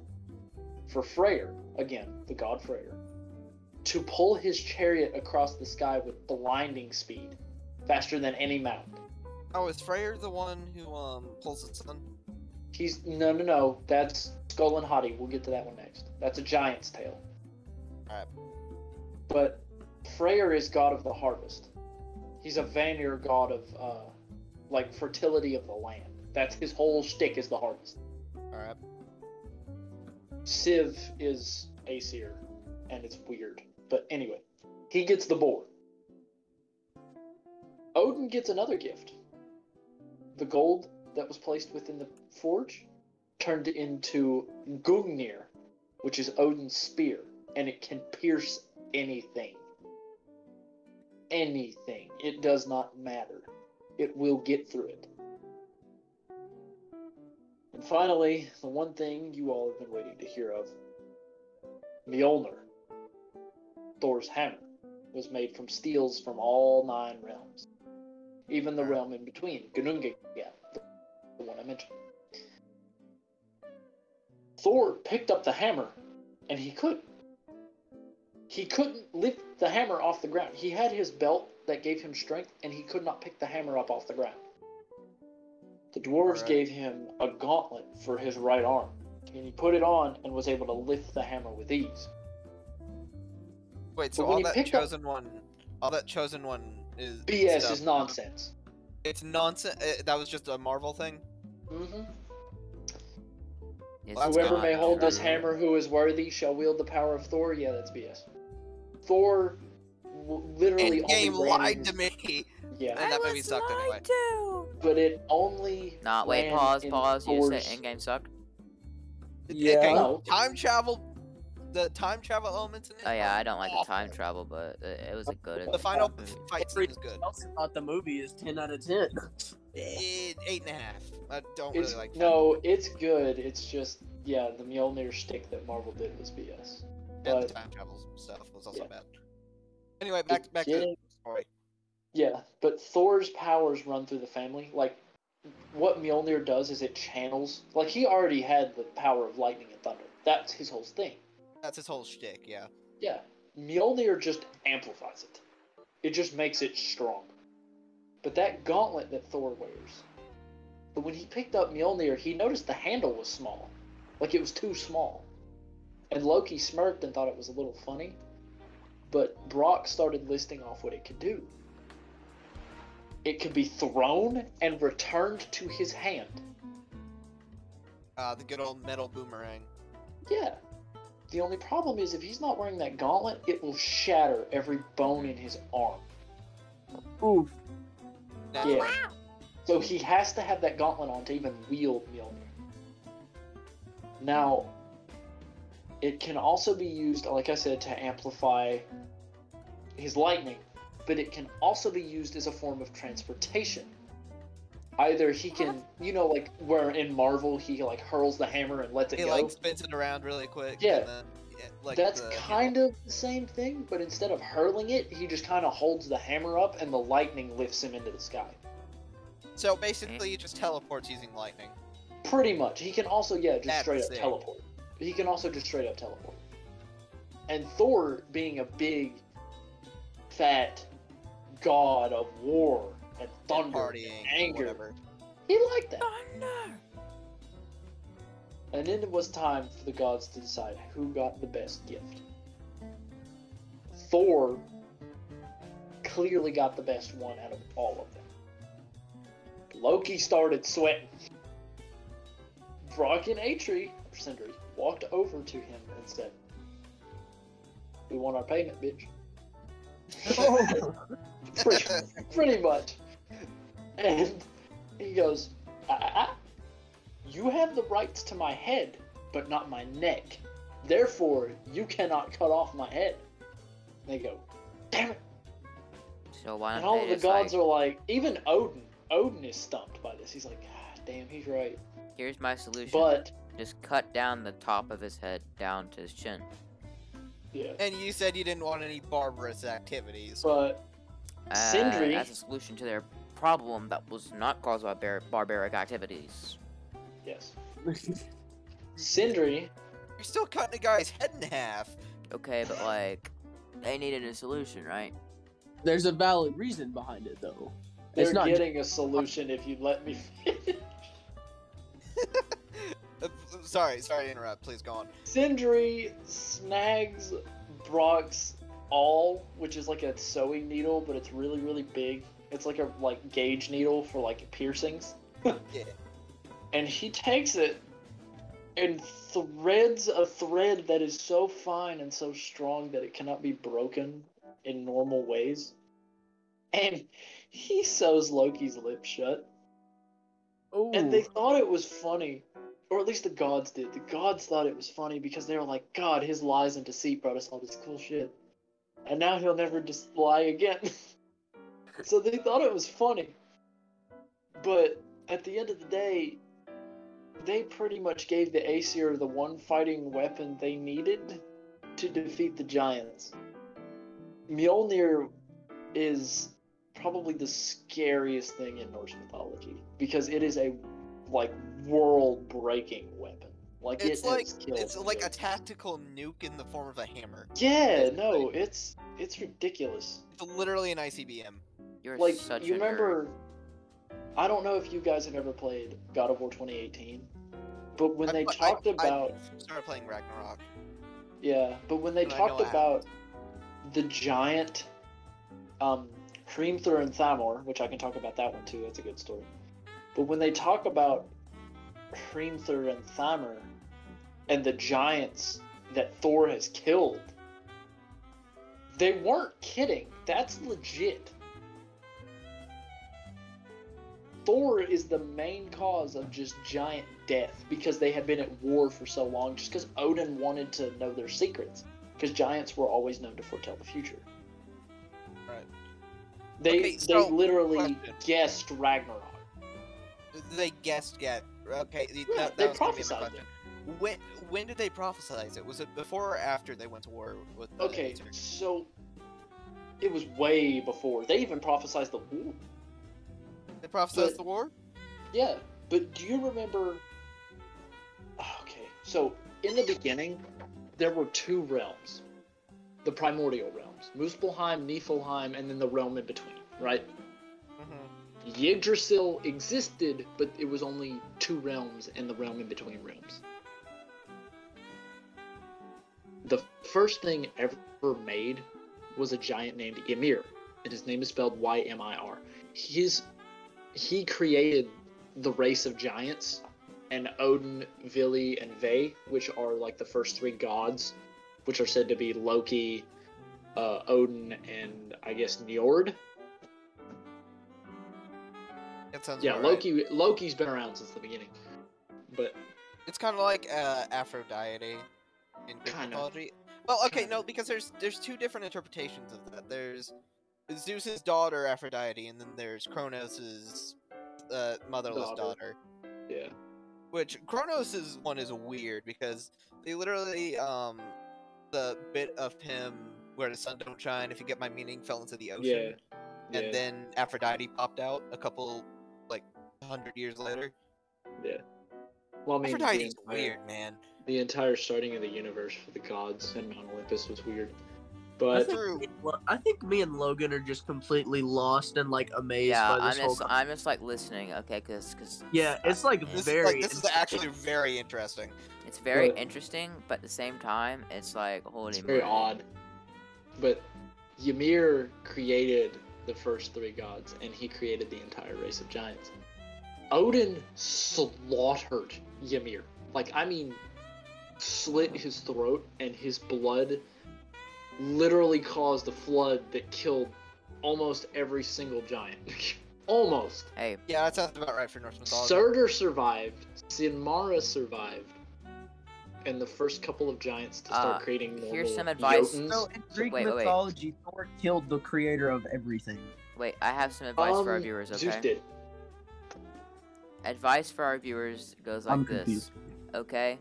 for Freyr, again, the god Freyr, to pull his chariot across the sky with blinding speed, faster than any mount. Oh, is Freyr the one who um pulls the sun? He's no, no, no. That's Skoll and Hati. We'll get to that one next. That's a giant's tail. Alright. But Freyr is god of the harvest. He's a Vanir god of uh, like fertility of the land. That's his whole shtick is the harvest. Alright. Sif is Aesir, and it's weird. But anyway, he gets the boar. Odin gets another gift. The gold that was placed within the forge turned into Gungnir, which is Odin's spear, and it can pierce anything. Anything. It does not matter. It will get through it. And finally, the one thing you all have been waiting to hear of Mjolnir, Thor's hammer, was made from steels from all nine realms, even the realm in between, Ginnungagap, the the one I mentioned. Thor picked up the hammer, and he couldn't. He couldn't lift the hammer off the ground. He had his belt that gave him strength, and he could not pick the hammer up off the ground. The dwarves Alright. gave him a gauntlet for his right arm, and he put it on and was able to lift the hammer with ease. Wait, so all that picked up- chosen one, all that chosen one is BS stuff. is nonsense. It's nonsense. Uh, that was just a Marvel thing. hmm it's That's Whoever may hold this hammer who is worthy shall wield the power of Thor. Yeah, that's BS. Thor w- literally Endgame only lied to me. Yeah, And that movie sucked anyway. but it only. Nah, wait, ran pause, in pause. You said Endgame sucked? Yeah. Okay, Time travel. The time travel elements in it. Oh yeah, I don't like the time travel, but it, it was a good. The final movie. fight scene is good. else thought the movie is ten out of ten. Eh, eight and a half. I don't It's, really like that. no, it's good. It's just yeah, the Mjolnir stick that Marvel did was BS. And the but- time travel stuff was also yeah. bad. Anyway, back back to the story. Yeah, but Thor's powers run through the family. Like, what Mjolnir does is it channels. Like, he already had the power of lightning and thunder. That's his whole thing. That's his whole shtick. Yeah. Yeah, Mjolnir just amplifies it. It just makes it strong. But that gauntlet that Thor wears, but when he picked up Mjolnir, he noticed the handle was small. Like it was too small. And Loki smirked and thought it was a little funny. But Brock started listing off what it could do. It could be thrown and returned to his hand. Uh, the good old metal boomerang. Yeah. The only problem is if he's not wearing that gauntlet, it will shatter every bone in his arm. Oof. Now, Yeah. So he has to have that gauntlet on to even wield Mjolnir. Now, it can also be used, like I said, to amplify his lightning, but it can also be used as a form of transportation. Either he can, you know, like where in Marvel he like hurls the hammer and lets it He go. like spins it around really quick. Yeah. And then, yeah, like That's the, kind of the same thing, but instead of hurling it, he just kind of holds the hammer up and the lightning lifts him into the sky. So basically, he just teleports using lightning. Pretty much. He can also, yeah, just That's straight up sick. teleport. He can also just straight up teleport. And Thor, being a big, fat god of war and thunder partying, and anger, whatever. he liked that. And then it was time for the gods to decide who got the best gift. Thor clearly got the best one out of all of them. Loki started sweating. Brock and Eitri, or Sindri, walked over to him and said, We want our payment, bitch. Pretty, pretty much. And he goes, ah, ah, You have the rights to my head, but not my neck. Therefore, you cannot cut off my head. And they go, Damn it. So why And all of the gods like, are like, even Odin. Odin is stumped by this. He's like, God damn, he's right. here's my solution. But, Just cut down the top of his head down to his chin. Yeah. And you said you didn't want any barbarous activities. But, Uh, Sindri- as a solution to their problem that was not caused by bar- barbaric activities. yes. Sindri, You're still cutting a guy's head in half. Okay, but like, they needed a solution, right? There's a valid reason behind it, though. they're It's not getting a solution if you let me finish. Sorry, sorry to interrupt. Please go on. Sindri snags Brock's awl, which is like a sewing needle, but it's really, really big. It's like a like gauge needle for like piercings. Yeah. And he takes it and threads a thread that is so fine and so strong that it cannot be broken in normal ways. And he sews Loki's lips shut. Ooh. And they thought it was funny. Or at least the gods did. The gods thought it was funny because they were like, God, his lies and deceit brought us all this cool shit. And now he'll never just lie again. so they thought it was funny. But at the end of the day, they pretty much gave the Aesir the one fighting weapon they needed to defeat the giants. Mjolnir is probably the scariest thing in Norse mythology because it is a like world-breaking weapon. Like It's it like has killed it's like a tactical nuke in the form of a hammer. yeah, no, it's it's ridiculous. It's literally an ICBM. You're like such you a nerd. remember I don't know if you guys have ever played God of War 2018, but when I they I- talked I about started playing Ragnarok. yeah, but when they And talked about the giant um Hrimthur and Thamur, which I can talk about that one too, that's a good story. But when they talk about Hrimthur and Thamur and the giants that Thor has killed, they weren't kidding. That's legit. Thor is the main cause of just giant death because they had been at war for so long, just because Odin wanted to know their secrets. Because giants were always known to foretell the future. Right. They Okay, so, they literally question. guessed Ragnarok. They guessed get okay. Yeah, that, they that be prophesied question. When when did they prophesize it? Was it before or after they went to war with the Okay, so it was way before. They even prophesied the war. They prophesized but- the war. Yeah, but do you remember? Okay, so in the beginning, there were two realms, the primordial realms: Muspelheim, Niflheim, and then the realm in between. Right? Yggdrasil existed, but it was only two realms and the realm in between realms. The first thing ever made was a giant named Ymir, and his name is spelled Y-M-I-R. His he created the race of giants, and Odin, Vili, and Ve, which are like the first three gods, which are said to be Loki, uh, Odin, and I guess Njord. That sounds Yeah, about right. Loki. Loki's been around since the beginning, but It's kind of like uh, Aphrodite in Greek mythology. Well, okay, no, Kinda. because there's there's two different interpretations of that. There's Zeus's daughter Aphrodite, and then there's Kronos's uh, motherless Daughter. daughter. yeah, Which Kronos's one is weird because they literally um the bit of him where the sun don't shine. If you get my meaning, fell into the ocean, yeah, and yeah, then Aphrodite popped out a couple hundred years later. yeah. Well, I mean, the Aphrodite's entire- weird, man. The entire starting of the universe for the gods and Mount Olympus was weird, I but think, me and I think me and Logan are just completely lost and like amazed yeah, by I'm whole. just I'm just like listening, okay, because cause yeah, it's like This This very. is like this is actually very interesting. it's very But- interesting, but at the same time, it's like holy it's very moly. odd. But Ymir created the first three gods, and he created the entire race of giants. Odin slaughtered Ymir. Like, I mean, slit his throat, and his blood literally caused a flood that killed almost every single giant. almost. Hey, Yeah, that sounds about right for Norse mythology. Surtur survived, Sinmara survived, and the first couple of giants to start Uh, creating normal here's some advice. Jotuns. So in Greek wait, wait, wait. mythology, Thor killed the creator of everything. wait, I have some advice for our Um, viewers, Zeus did. Advice for our viewers goes like I'm this. confused. Okay?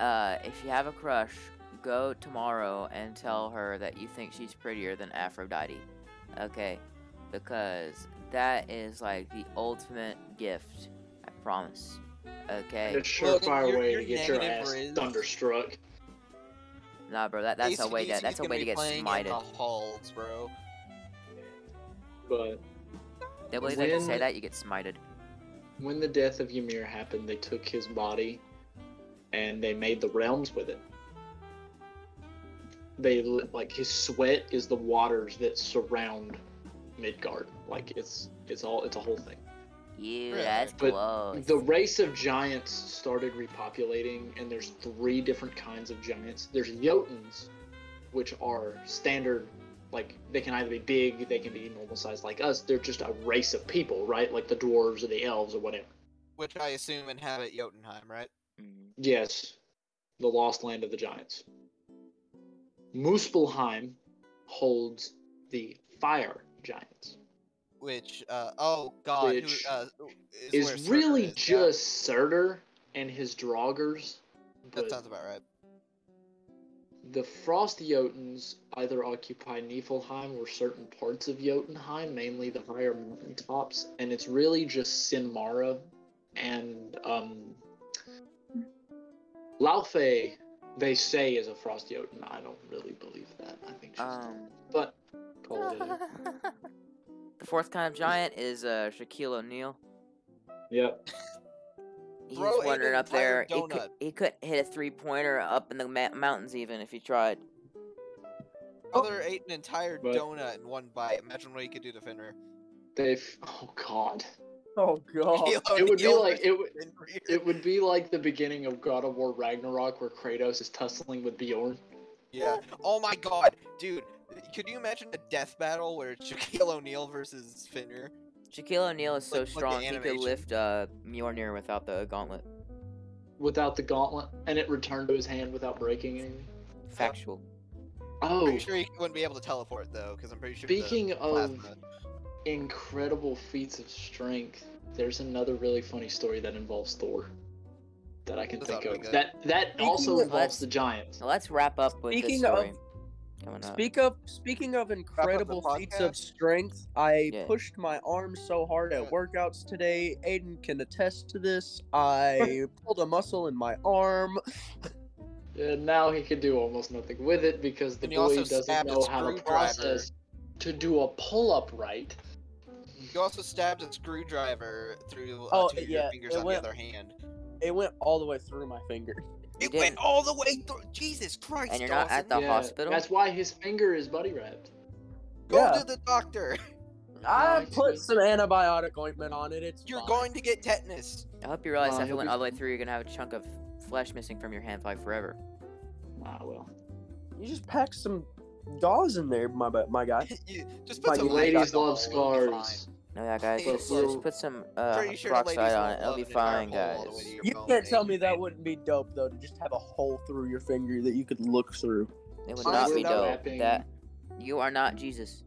Uh, if you have a crush, go tomorrow and tell her that you think she's prettier than Aphrodite. Okay? Because that is like the ultimate gift. I promise. Okay? It's a surefire your- way to get your ass is- thunderstruck. Nah, bro, that, that's a way to AC/DC that's a way to get smited. The halls, bro. But The way they can say that, you get smited. When the death of Ymir happened, they took his body and they made the realms with it. They like his sweat is the waters that surround Midgard. Like it's it's all it's a whole thing. Yeah, Really? that's But close. The race of giants started repopulating, and there's three different kinds of giants. There's Jotuns, which are standard, like they can either be big, they can be normal size like us. They're just a race of people, right? Like the dwarves or the elves or whatever. Which I assume inhabit Jotunheim, right? Mhm. Yes, the lost land of the giants. Muspelheim holds the fire giants. Which, uh, oh god, who, Which uh, is, where Is Surtur really is, yeah. just Surtur and his Draugrs. That but sounds about right. The Frost Jotuns either occupy Niflheim or certain parts of Jotunheim, mainly the higher mountaintops, and it's really just Sinmara and um, Laufey. They say is a Frost Jotun. I don't really believe that. I think she's Um, dead. but call it a- the fourth kind of giant is uh, Shaquille O'Neal. Yep. He's Bro ate wandering up there. He, could, he couldn't hit a three pointer up in the ma- mountains even if he tried. Oh. Brother ate an entire But- donut in one bite. Imagine what he could do to Fenrir. They've. Oh God. Oh god. It would be like it would. It would be like the beginning of God of War Ragnarok, where Kratos is tussling with Bjorn. Yeah. Oh my god, dude. Could you imagine a death battle where it's Shaquille O'Neal versus Fenrir? Shaquille O'Neal is so Like- like strong he could animation. lift uh, Mjolnir without the gauntlet. without the gauntlet, and it returned to his hand without breaking anything. Factual. Oh, I'm Pretty sure he wouldn't be able to teleport though, because I'm pretty sure. the speaking of incredible feats of strength, there's another really funny story that involves Thor that I can That's think of. good. That that Speaking also of- involves the giants. Now let's wrap up with Speaking this of- story. Coming up. Speak of speaking of incredible feats of strength, I Yeah. pushed my arms so hard at workouts today. Aiden can attest to this. I pulled a muscle in my arm. And now he can do almost nothing with it because the boy doesn't know how to screwdriver. process to do a pull-up right. You also stabbed a screwdriver through uh, Oh, two of yeah, your fingers on went- the other hand. It went all the way through my finger. You It went all the way through. Jesus Christ! And you're not at the Yeah, hospital? That's why his finger is buddy wrapped. Go Yeah. to the doctor. I put some antibiotic ointment on it. It's You're fine. going to get tetanus. I hope you realize Well, that if it went be all the way through, you're gonna have a chunk of flesh missing from your hand for like forever. Ah well. You just pack some gauze in there, my my guy. you just My some Ladies ladies love scars. Scars. No, yeah, guys, Yeah, just, we're- just put some uh, Pretty sure peroxide ladies on won't it. It'll love be an entire fine, hole all the guys. to your You bone, can't tell baby. me that wouldn't be dope though to just have a hole through your finger that you could look through. It would Honestly, not be we're dope. wrapping- That you are not Jesus.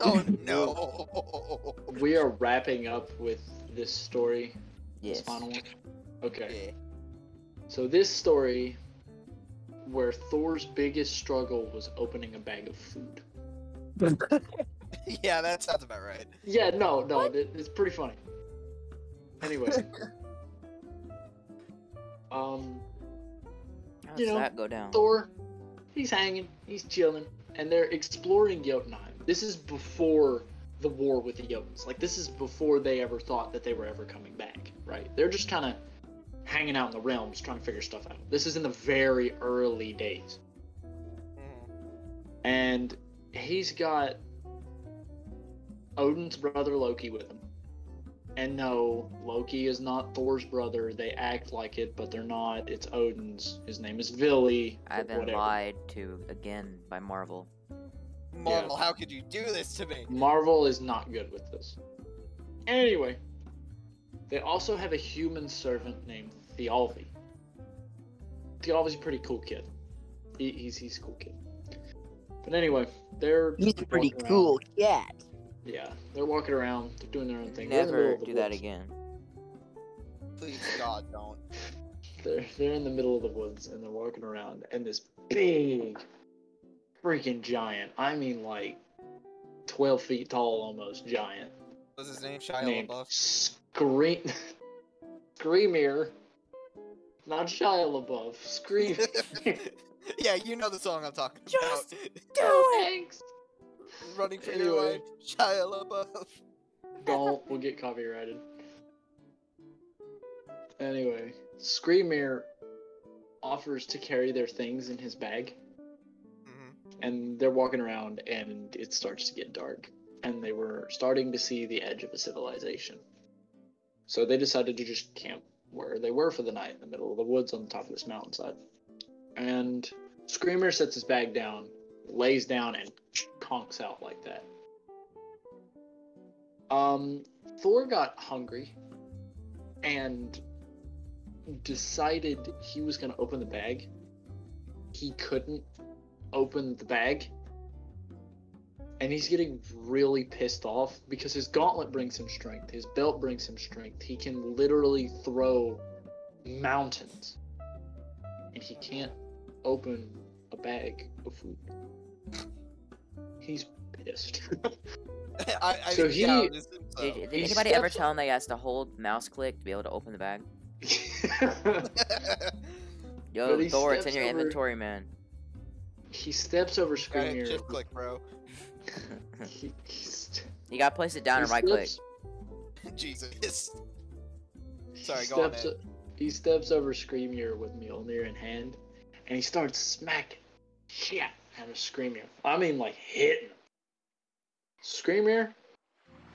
Oh no. We are wrapping up with this story. Yes. This final one. Okay. Yeah. So this story, where Thor's biggest struggle was opening a bag of food. yeah, that sounds about right. Yeah, no, no, it, it's pretty funny. Anyway, um, How You know, that go down? Thor, he's hanging, he's chilling, and they're exploring Jotunheim. This is before the war with the Jotuns. Like this is before they ever thought that they were ever coming back. Right? They're just kind of hanging out in the realms, trying to figure stuff out. This is in the very early days. Mhm. and he's got Odin's brother Loki with him. And no, Loki is not Thor's brother. They act like it, but they're not. It's Odin's. His name is Vili. I've been whatever. lied to again by Marvel. Marvel, how could you do this to me? Marvel is not good with this. Anyway, they also have a human servant named Thialvi. Thialvi's a pretty cool kid. He, he's he's a cool kid. But anyway, they're He's a pretty cool around. Cat. Yeah, they're walking around. They're doing their own thing. They're in the middle Never of the do that woods. again. Please, God, don't. They're they're in the middle of the woods and they're walking around, and this big, freaking giant. I mean, like twelve feet tall, almost giant. What's his name? Shia named LaBeouf. Scream Screamer. Not Shia LaBeouf. Scream. yeah, you know the song I'm talking Just about. Thanks. Running for Anyway. your life, Shia LaBeouf. Don't. We'll get copyrighted. Anyway, Screamer offers to carry their things in his bag, Mhm. and they're walking around, and it starts to get dark, and they were starting to see the edge of a civilization. So they decided to just camp where they were for the night in the middle of the woods on the top of this mountainside. And Screamer sets his bag down, lays down, and conks out like that. Um, Thor got hungry and decided he was going to open the bag. He couldn't open the bag. And he's getting really pissed off because his gauntlet brings him strength, his belt brings him strength. He can literally throw mountains. And he can't open a bag of food. He's pissed. I, I So he- yeah, this is, uh, Did, did He anybody ever tell him they has to hold mouse click to be able to open the bag? Yo, But he Thor, it's in your over- inventory, man. he steps over Gotta Screamer. shift click, bro. He, he you gotta place it down and right click. Jesus. Sorry, he go on, steps, man. He steps over Screamer with Mjolnir in hand, and he starts smacking shit out of Screamer. I mean, like hitting him. Screamer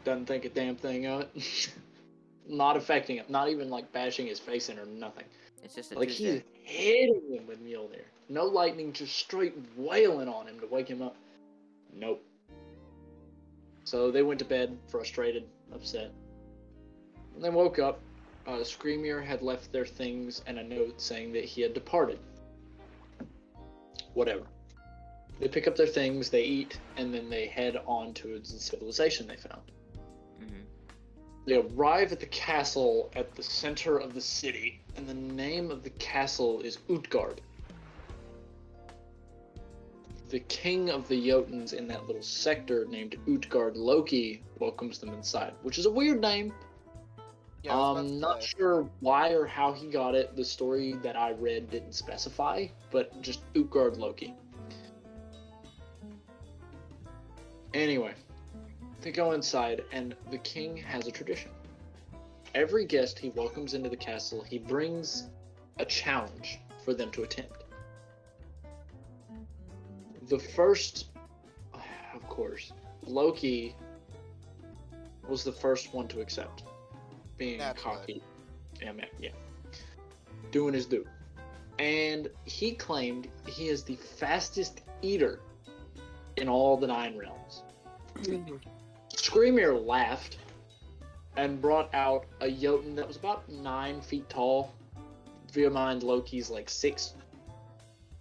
doesn't think a damn thing of it. not affecting him. Not even like bashing his face in or nothing. It's just a Like he's hitting him with Mjolnir. No lightning, just straight wailing on him to wake him up. Nope. So they went to bed, frustrated, upset. When they woke up, uh, Screamer had left their things and a note saying that he had departed. Whatever. They pick up their things, they eat, and then they head on towards the civilization they found. hmm They arrive at the castle at the center of the city, and the name of the castle is Utgard. The king of the Jotuns in that little sector named Utgard Loki welcomes them inside, which is a weird name. Yeah, I was um, not say. sure why or how he got it. The story that I read didn't specify, but just Utgard Loki. Anyway, they go inside, and the king has a tradition. Every guest he welcomes into the castle, he brings a challenge for them to attempt. The first, of course, Loki was the first one to accept, being Naturally. cocky. Yeah, man, yeah, doing his due, and he claimed he is the fastest eater in all the nine realms. Screamer laughed and brought out a Jotun that was about nine feet tall. Via mind Loki's like six.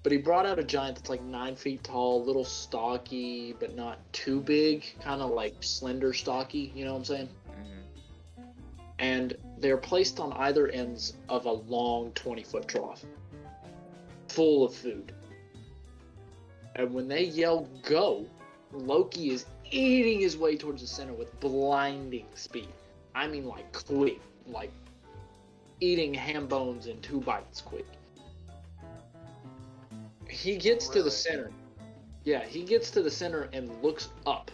But he brought out a giant that's like nine feet tall, a little stocky, but not too big, kind of like slender, stocky, you know what I'm saying? hmm And they're placed on either ends of a long 20 foot trough, full of food. And when they yell go, Loki is eating his way towards the center with blinding speed. I mean, like quick, like eating ham bones in two bites quick. He gets to the center. Yeah, he gets to the center and looks up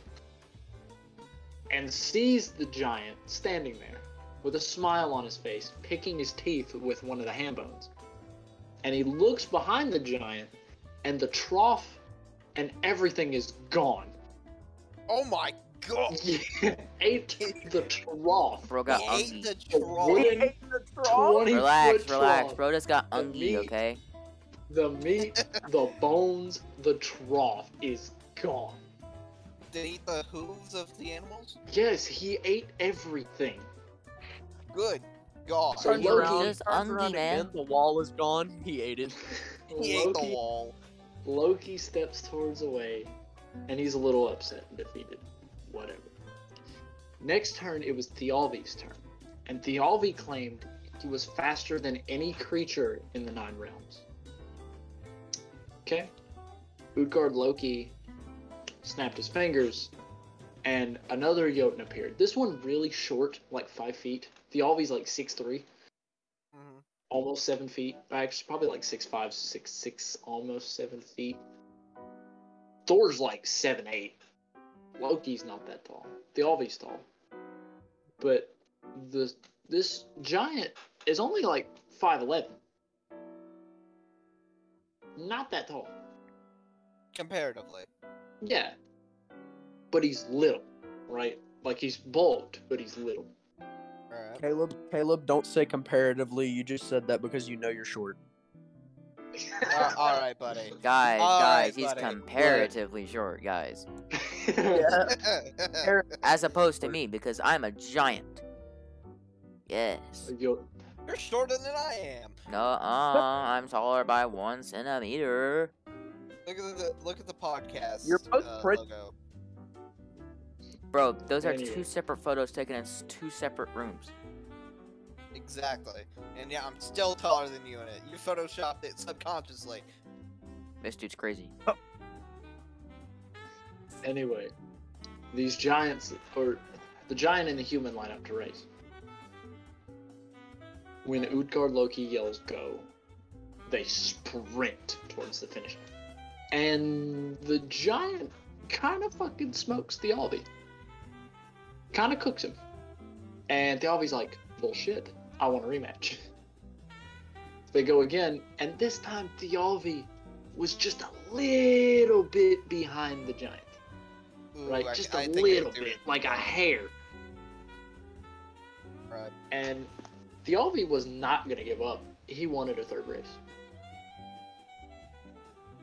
and sees the giant standing there with a smile on his face, picking his teeth with one of the ham bones. And he looks behind the giant, and the trough and everything is gone. Oh my God. Yeah, ate the trough. Bro got He ate the trough. wooden Ate the trough? 20 Relax, relax. trough. Bro just got The ungy, okay? The meat, the bones, the trough is gone. Did he eat the hooves of the animals? Yes, he ate everything. Good. God. So Turns Loki- around, Just turns ungy, around man. again, the wall is gone. He ate it. he ate the wall. Loki steps towards away, and he's a little upset and defeated. Whatever. Next turn, it was Thialvi's turn, and Thialvi claimed he was faster than any creature in the Nine Realms. Okay. Utgard Loki snapped his fingers, and another Jotun appeared. This one really short, like five feet. Thialvi's like six three. Mhm. almost seven feet. Actually, probably like six five, six six, almost seven feet. Thor's like seven eight. Loki's not that tall. Thialvi's tall, but the this giant is only like five eleven. Not that tall. Comparatively. Yeah, but he's little, right? Like he's bulked, but he's little. Alright. Caleb, Caleb, don't say comparatively. You just said that because you know you're short. Uh, Alright, buddy. Guys, All guys, right, he's buddy. comparatively short, guys. Yeah. As opposed to me, because I'm a giant. Yes. Yo- You're shorter than I am. No, uh, I'm taller by one centimeter. Look at the look at the podcast. You're both uh, pretty- logo. Bro, those are Anyway. two separate photos taken in two separate rooms. Exactly. And yeah, I'm still taller than you in it. You photoshopped it subconsciously. This dude's crazy. Oh. Anyway, these giants, or the giant and the human line up to race. When Utgard Loki yells go, they sprint towards the finish. And the giant kind of fucking smokes the Alvi. Kind of cooks him. And the Alvi's like, bullshit, I want a rematch. They go again, and this time Thialvi was just a little bit behind the giant Ooh, right? I- Just a I little bit, like a hair. Right. And Thialvi was not gonna give up. He wanted a third race.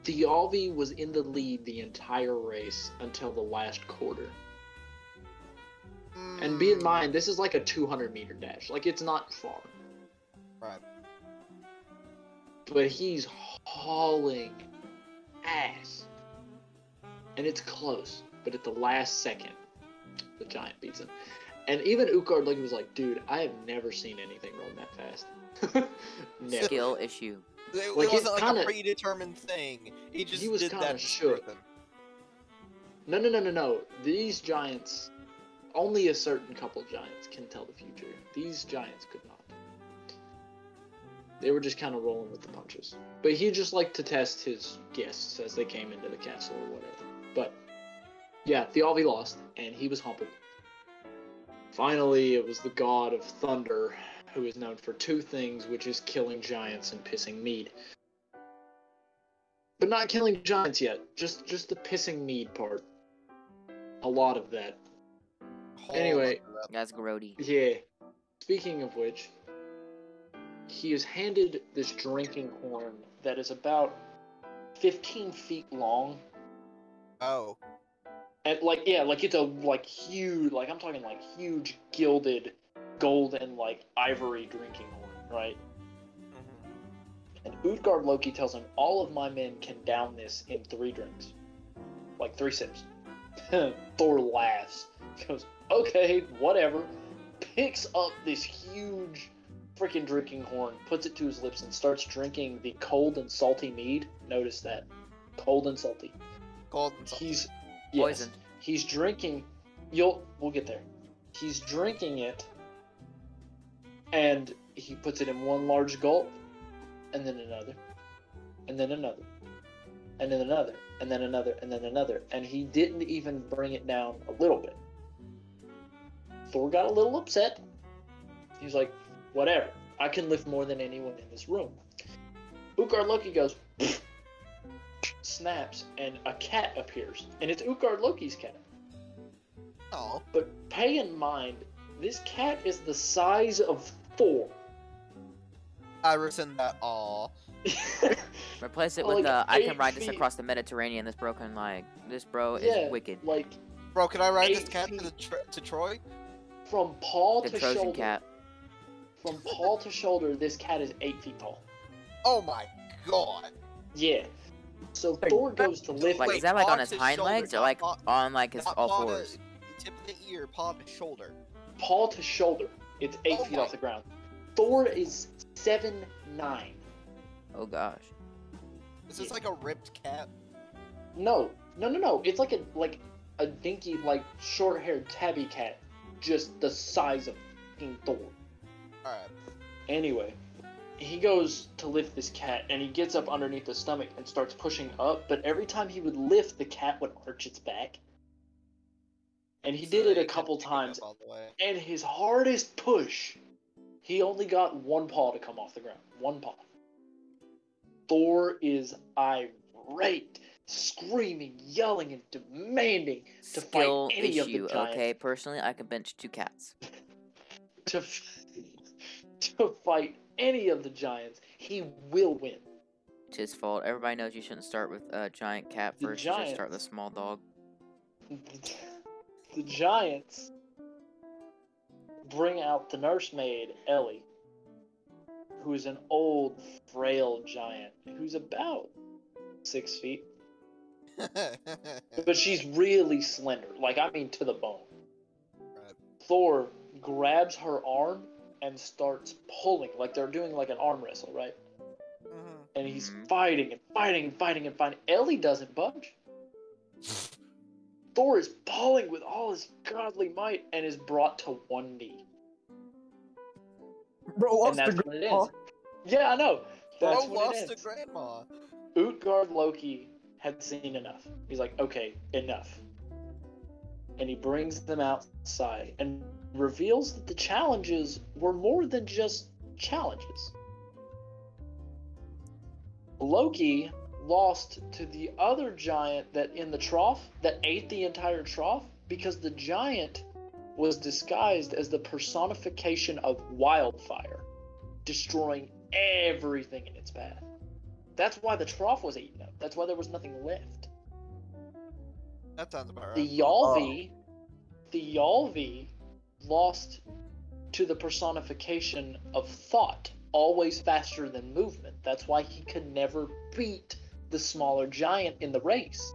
Thialvi was in the lead the entire race until the last quarter. And be in mind, this is like a 200 meter dash. Like it's not far. Right. But he's hauling ass. And it's close. But at the last second, the giant beats him. And even Utgard Loki was like, dude, I have never seen anything run that fast. never. Skill issue. It, Like, it it wasn't like kinda- a predetermined thing. He just he was did kinda that shook. them. No, no, no, no, no. These giants, only a certain couple giants can tell the future. These giants could not. They were just kind of rolling with the punches. But he just liked to test his guests as they came into the castle or whatever. But yeah, the Thialvi lost, and he was humbled. Finally, it was the god of thunder, who is known for two things, which is killing giants and pissing mead. But not killing giants yet. Just just the pissing mead part. A lot of that. Whole Anyway. lot of that. That's grody. Yeah. Speaking of which, he is handed this drinking horn that is about 15 feet long. Oh. And like yeah, like it's a like huge like I'm talking like huge gilded gold and like ivory drinking horn, right? Mhm. And Utgard Loki tells him all of my men can down this in three drinks. Like three sips. Thor laughs. Goes, okay, whatever. Picks up this huge freaking drinking horn, puts it to his lips, and starts drinking the cold and salty mead. Notice that. Cold and salty. Cold and salty. He's yes, Poisoned. he's drinking you'll we'll get there. He's drinking it and he puts it in one large gulp and then another and then another and then another and then another and then another and he didn't even bring it down a little bit. Thor got a little upset. He's like, whatever. I can lift more than anyone in this room. Utgard Loki goes, snaps, and a cat appears. And it's Utgard Loki's cat. Oh. But pay in mind, this cat is the size of Thor. I rescind that. Aw. Replace it Like with uh, I can eight ride this across the Mediterranean. This broken like this bro yeah, is wicked. like Bro, can I ride this cat to, the tr- to Troy? From paw The to Trojan shoulder. cat. From paw to shoulder, this cat is eight feet tall. Oh my god. Yeah. So Hey, Thor goes to lift. Like Wait, is that like on his hind shoulder, legs or like paw- on like his all paw to- fours? tip of the ear, paw to shoulder. paw to shoulder. It's eight Oh feet my- off the ground. Thor is seven nine. Oh gosh. Is this like a ripped cat? No, no, no, no. It's like a like a dinky, like short-haired tabby cat, just the size of fucking Thor. Alright. Anyway, he goes to lift this cat, and he gets up underneath the stomach and starts pushing up. But every time he would lift, the cat would arch its back. And he did it a couple pick it up times, all the way. and his hardest push, he only got one paw to come off the ground. One paw. Thor is irate, screaming, yelling, and demanding to fight Skill any of the issue. giants. Okay, personally, I can bench two cats. to f- to fight any of the giants. He will win. It's his fault. Everybody knows you shouldn't start with a giant cat The first. You should start with a small dog. The giants bring out the nursemaid Elli, who is an old, frail giant who's about six feet, but she's really slender. Like I mean, to the bone. Right. Thor grabs her arm and starts pulling, like they're doing like an arm wrestle, right? Mhm. and he's Mhm. fighting and fighting and fighting and fighting. Elli doesn't budge. Thor is pulling with all his godly might and is brought to one knee. Bro, And lost that's the when it grandpa. Yeah, I know. That's Bro when lost it to grandma. Utgard Loki had seen enough. He's like, okay, enough. And he brings them outside and reveals that the challenges were more than just challenges. Loki lost to the other giant that in the trough that ate the entire trough because the giant was disguised as the personification of wildfire, destroying everything in its path. That's why the trough was eaten up. That's why there was nothing left. That sounds about right. The Yalvi, oh. the Yalvi lost to the personification of thought, always faster than movement. That's why he could never beat the smaller giant in the race.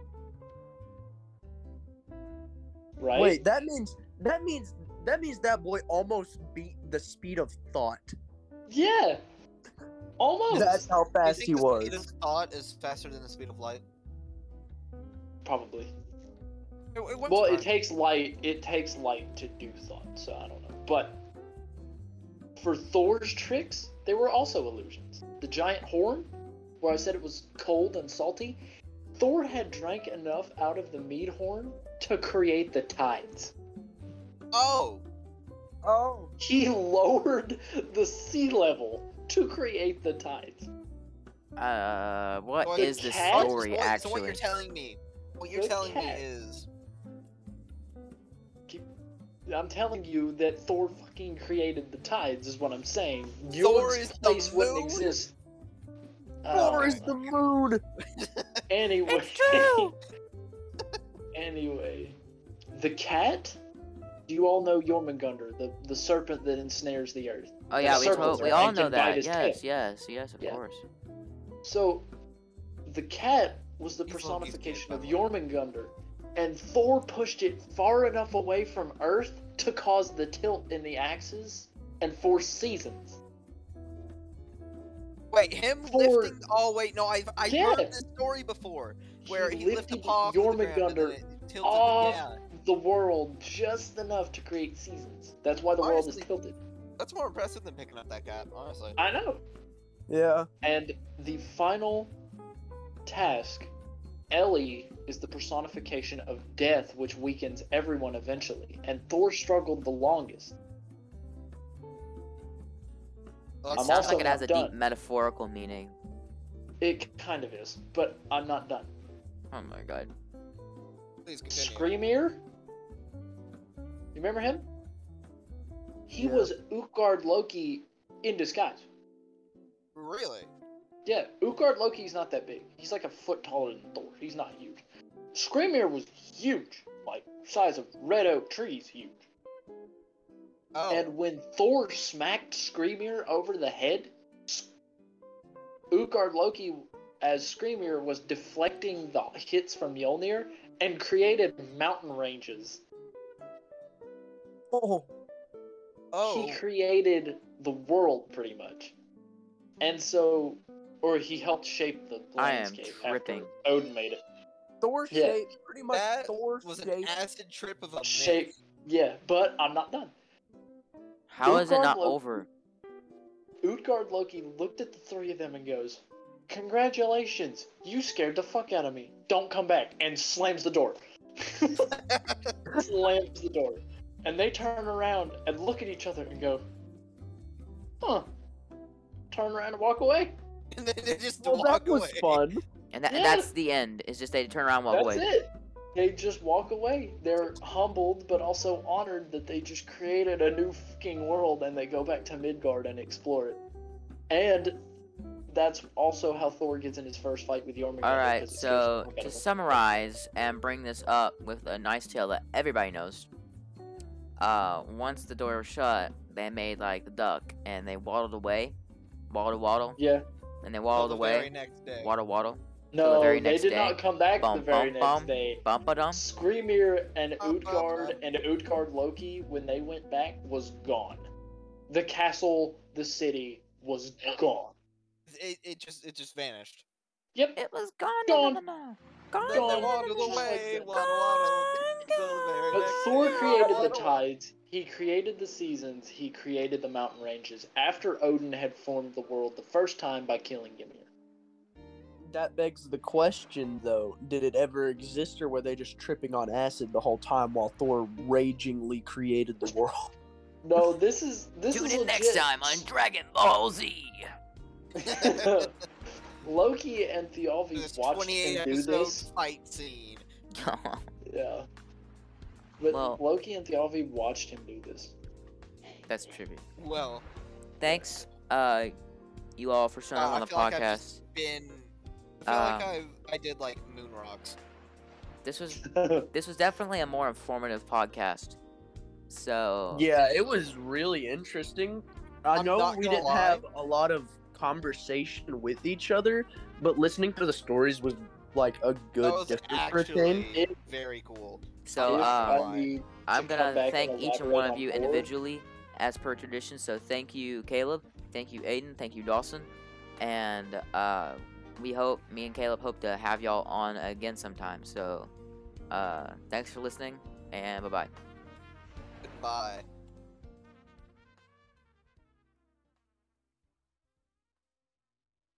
Right? Wait, that means that means that means that boy almost beat the speed of thought. Yeah. Almost. That's how You fast think he the was. speed of thought is faster than the speed of light? Probably. It, it wouldn't Well, it takes light. It takes light to do thought, so I don't know. But for Thor's tricks, they were also illusions. The giant horn, where I said it was cold and salty, Thor had drank enough out of the mead horn to create the tides. Oh, Oh. He lowered the sea level to create the tides. Uh, what So is the the cat- story so what, actually? So what you're telling me, what you're The telling cat. me is, I'm telling you that Thor fucking created the tides, is what I'm saying. Thor Your is the place wouldn't moon? exist. Thor Oh is the moon. Anyway. It's true. anyway, the cat. Do you all know Jormungandr, the the serpent that ensnares the earth? Oh yeah, we circles told, we all know that. his Yes, tail. yes, yes, of Yeah. course. So, the cat was the personification of kid, Jormungandr, and Thor pushed it far enough away from Earth to cause the tilt in the axes and force seasons. wait, him For- lifting. Oh wait, no, I've I've Yeah. heard this story before, where he, lifted lifted a paw off the ground and then Jormungandr it tilted. off Yeah, the world just enough to create seasons. That's why the world is Honestly- tilted. That's more impressive than picking up that cat, honestly. I know. Yeah. And the final task, Elli is the personification of death, which weakens everyone eventually. And Thor struggled the longest. Well, It I'm sounds also like it has a not deep metaphorical meaning. It kind of is, but I'm not done. Oh my god. please continue. Screamir remember him? He Yeah. was Utgard Loki in disguise. Really? Yeah, Utgard Loki's not that big. He's like a foot taller than Thor. He's not huge. Skrymir was huge, like size of red oak trees, huge. Oh. And when Thor smacked Skrymir over the head, Utgard Loki, as Skrymir, was deflecting the hits from Mjolnir and created mountain ranges. Oh, oh. He created the world pretty much. And so, or he helped shape the I am landscape tripping. after Odin made it. Thor Yeah. shape, pretty much That Thor was an shape. acid trip of a myth. Shape, yeah, but I'm not done. How is it not Lo- over? Utgard Loki looked at the three of them and goes, Congratulations, you scared the fuck out of me. Don't come back. And slams the door. slams the door. And they turn around and look at each other and go, Huh. Turn around and walk away. and then they just Well, walk that was away. fun. And, that, and that's the end. It's just they turn around and walk That's away. That's it. They just walk away. They're humbled, but also honored that they just created a new fucking world and they go back to Midgard and explore it. And that's also how Thor gets in his first fight with Jormungandr. All right, 'cause it scares the so to summarize and bring this up with a nice tale that everybody knows. Uh, once the door was shut, they made like the duck and they waddled away, waddle waddle, Yeah. and they Till waddled the away, very next day. waddle waddle, No, very they did day. not come back Bum, the very bum, next bum. day. bump a dum. Skrymir and Bum, bum, Utgard and Utgard Loki, when they went back, was gone. The castle, the city, was gone. It, it just it just vanished. Yep. It was gone. Gone. Gone. Then they Gone. waddled Just like away, waddle waddle. till the very But Thor created the Waddle, waddle. tides. He created the seasons. He created the mountain ranges after Odin had formed the world the first time by killing Ymir. That begs the question, though: Did it ever exist, or were they just tripping on acid the whole time while Thor ragingly created the world? No, this is this Tune is in next time on Dragon Ball Z. Loki and Thialfi This watched him do this. fight scene. Yeah. But Well- Loki and Thialfi watched him do this. That's tribute. Well, Thanks, uh, you all for showing Uh, up I on the feel like I've podcast. just been. I feel Uh, like I I did like moon rocks. This was this was definitely a more informative podcast. So Yeah, it was really interesting. I I'm know we didn't lie. have a lot of conversation with each other, but listening to the stories was like a good was difference for him. very cool. so I um, need I'm gonna thank each and one of you Thor. individually, as per tradition. So thank you, Caleb. Thank you, Aiden. Thank you, Dawson. And uh, we hope me and Caleb hope to have y'all on again sometime. So uh, thanks for listening, and bye bye. Goodbye.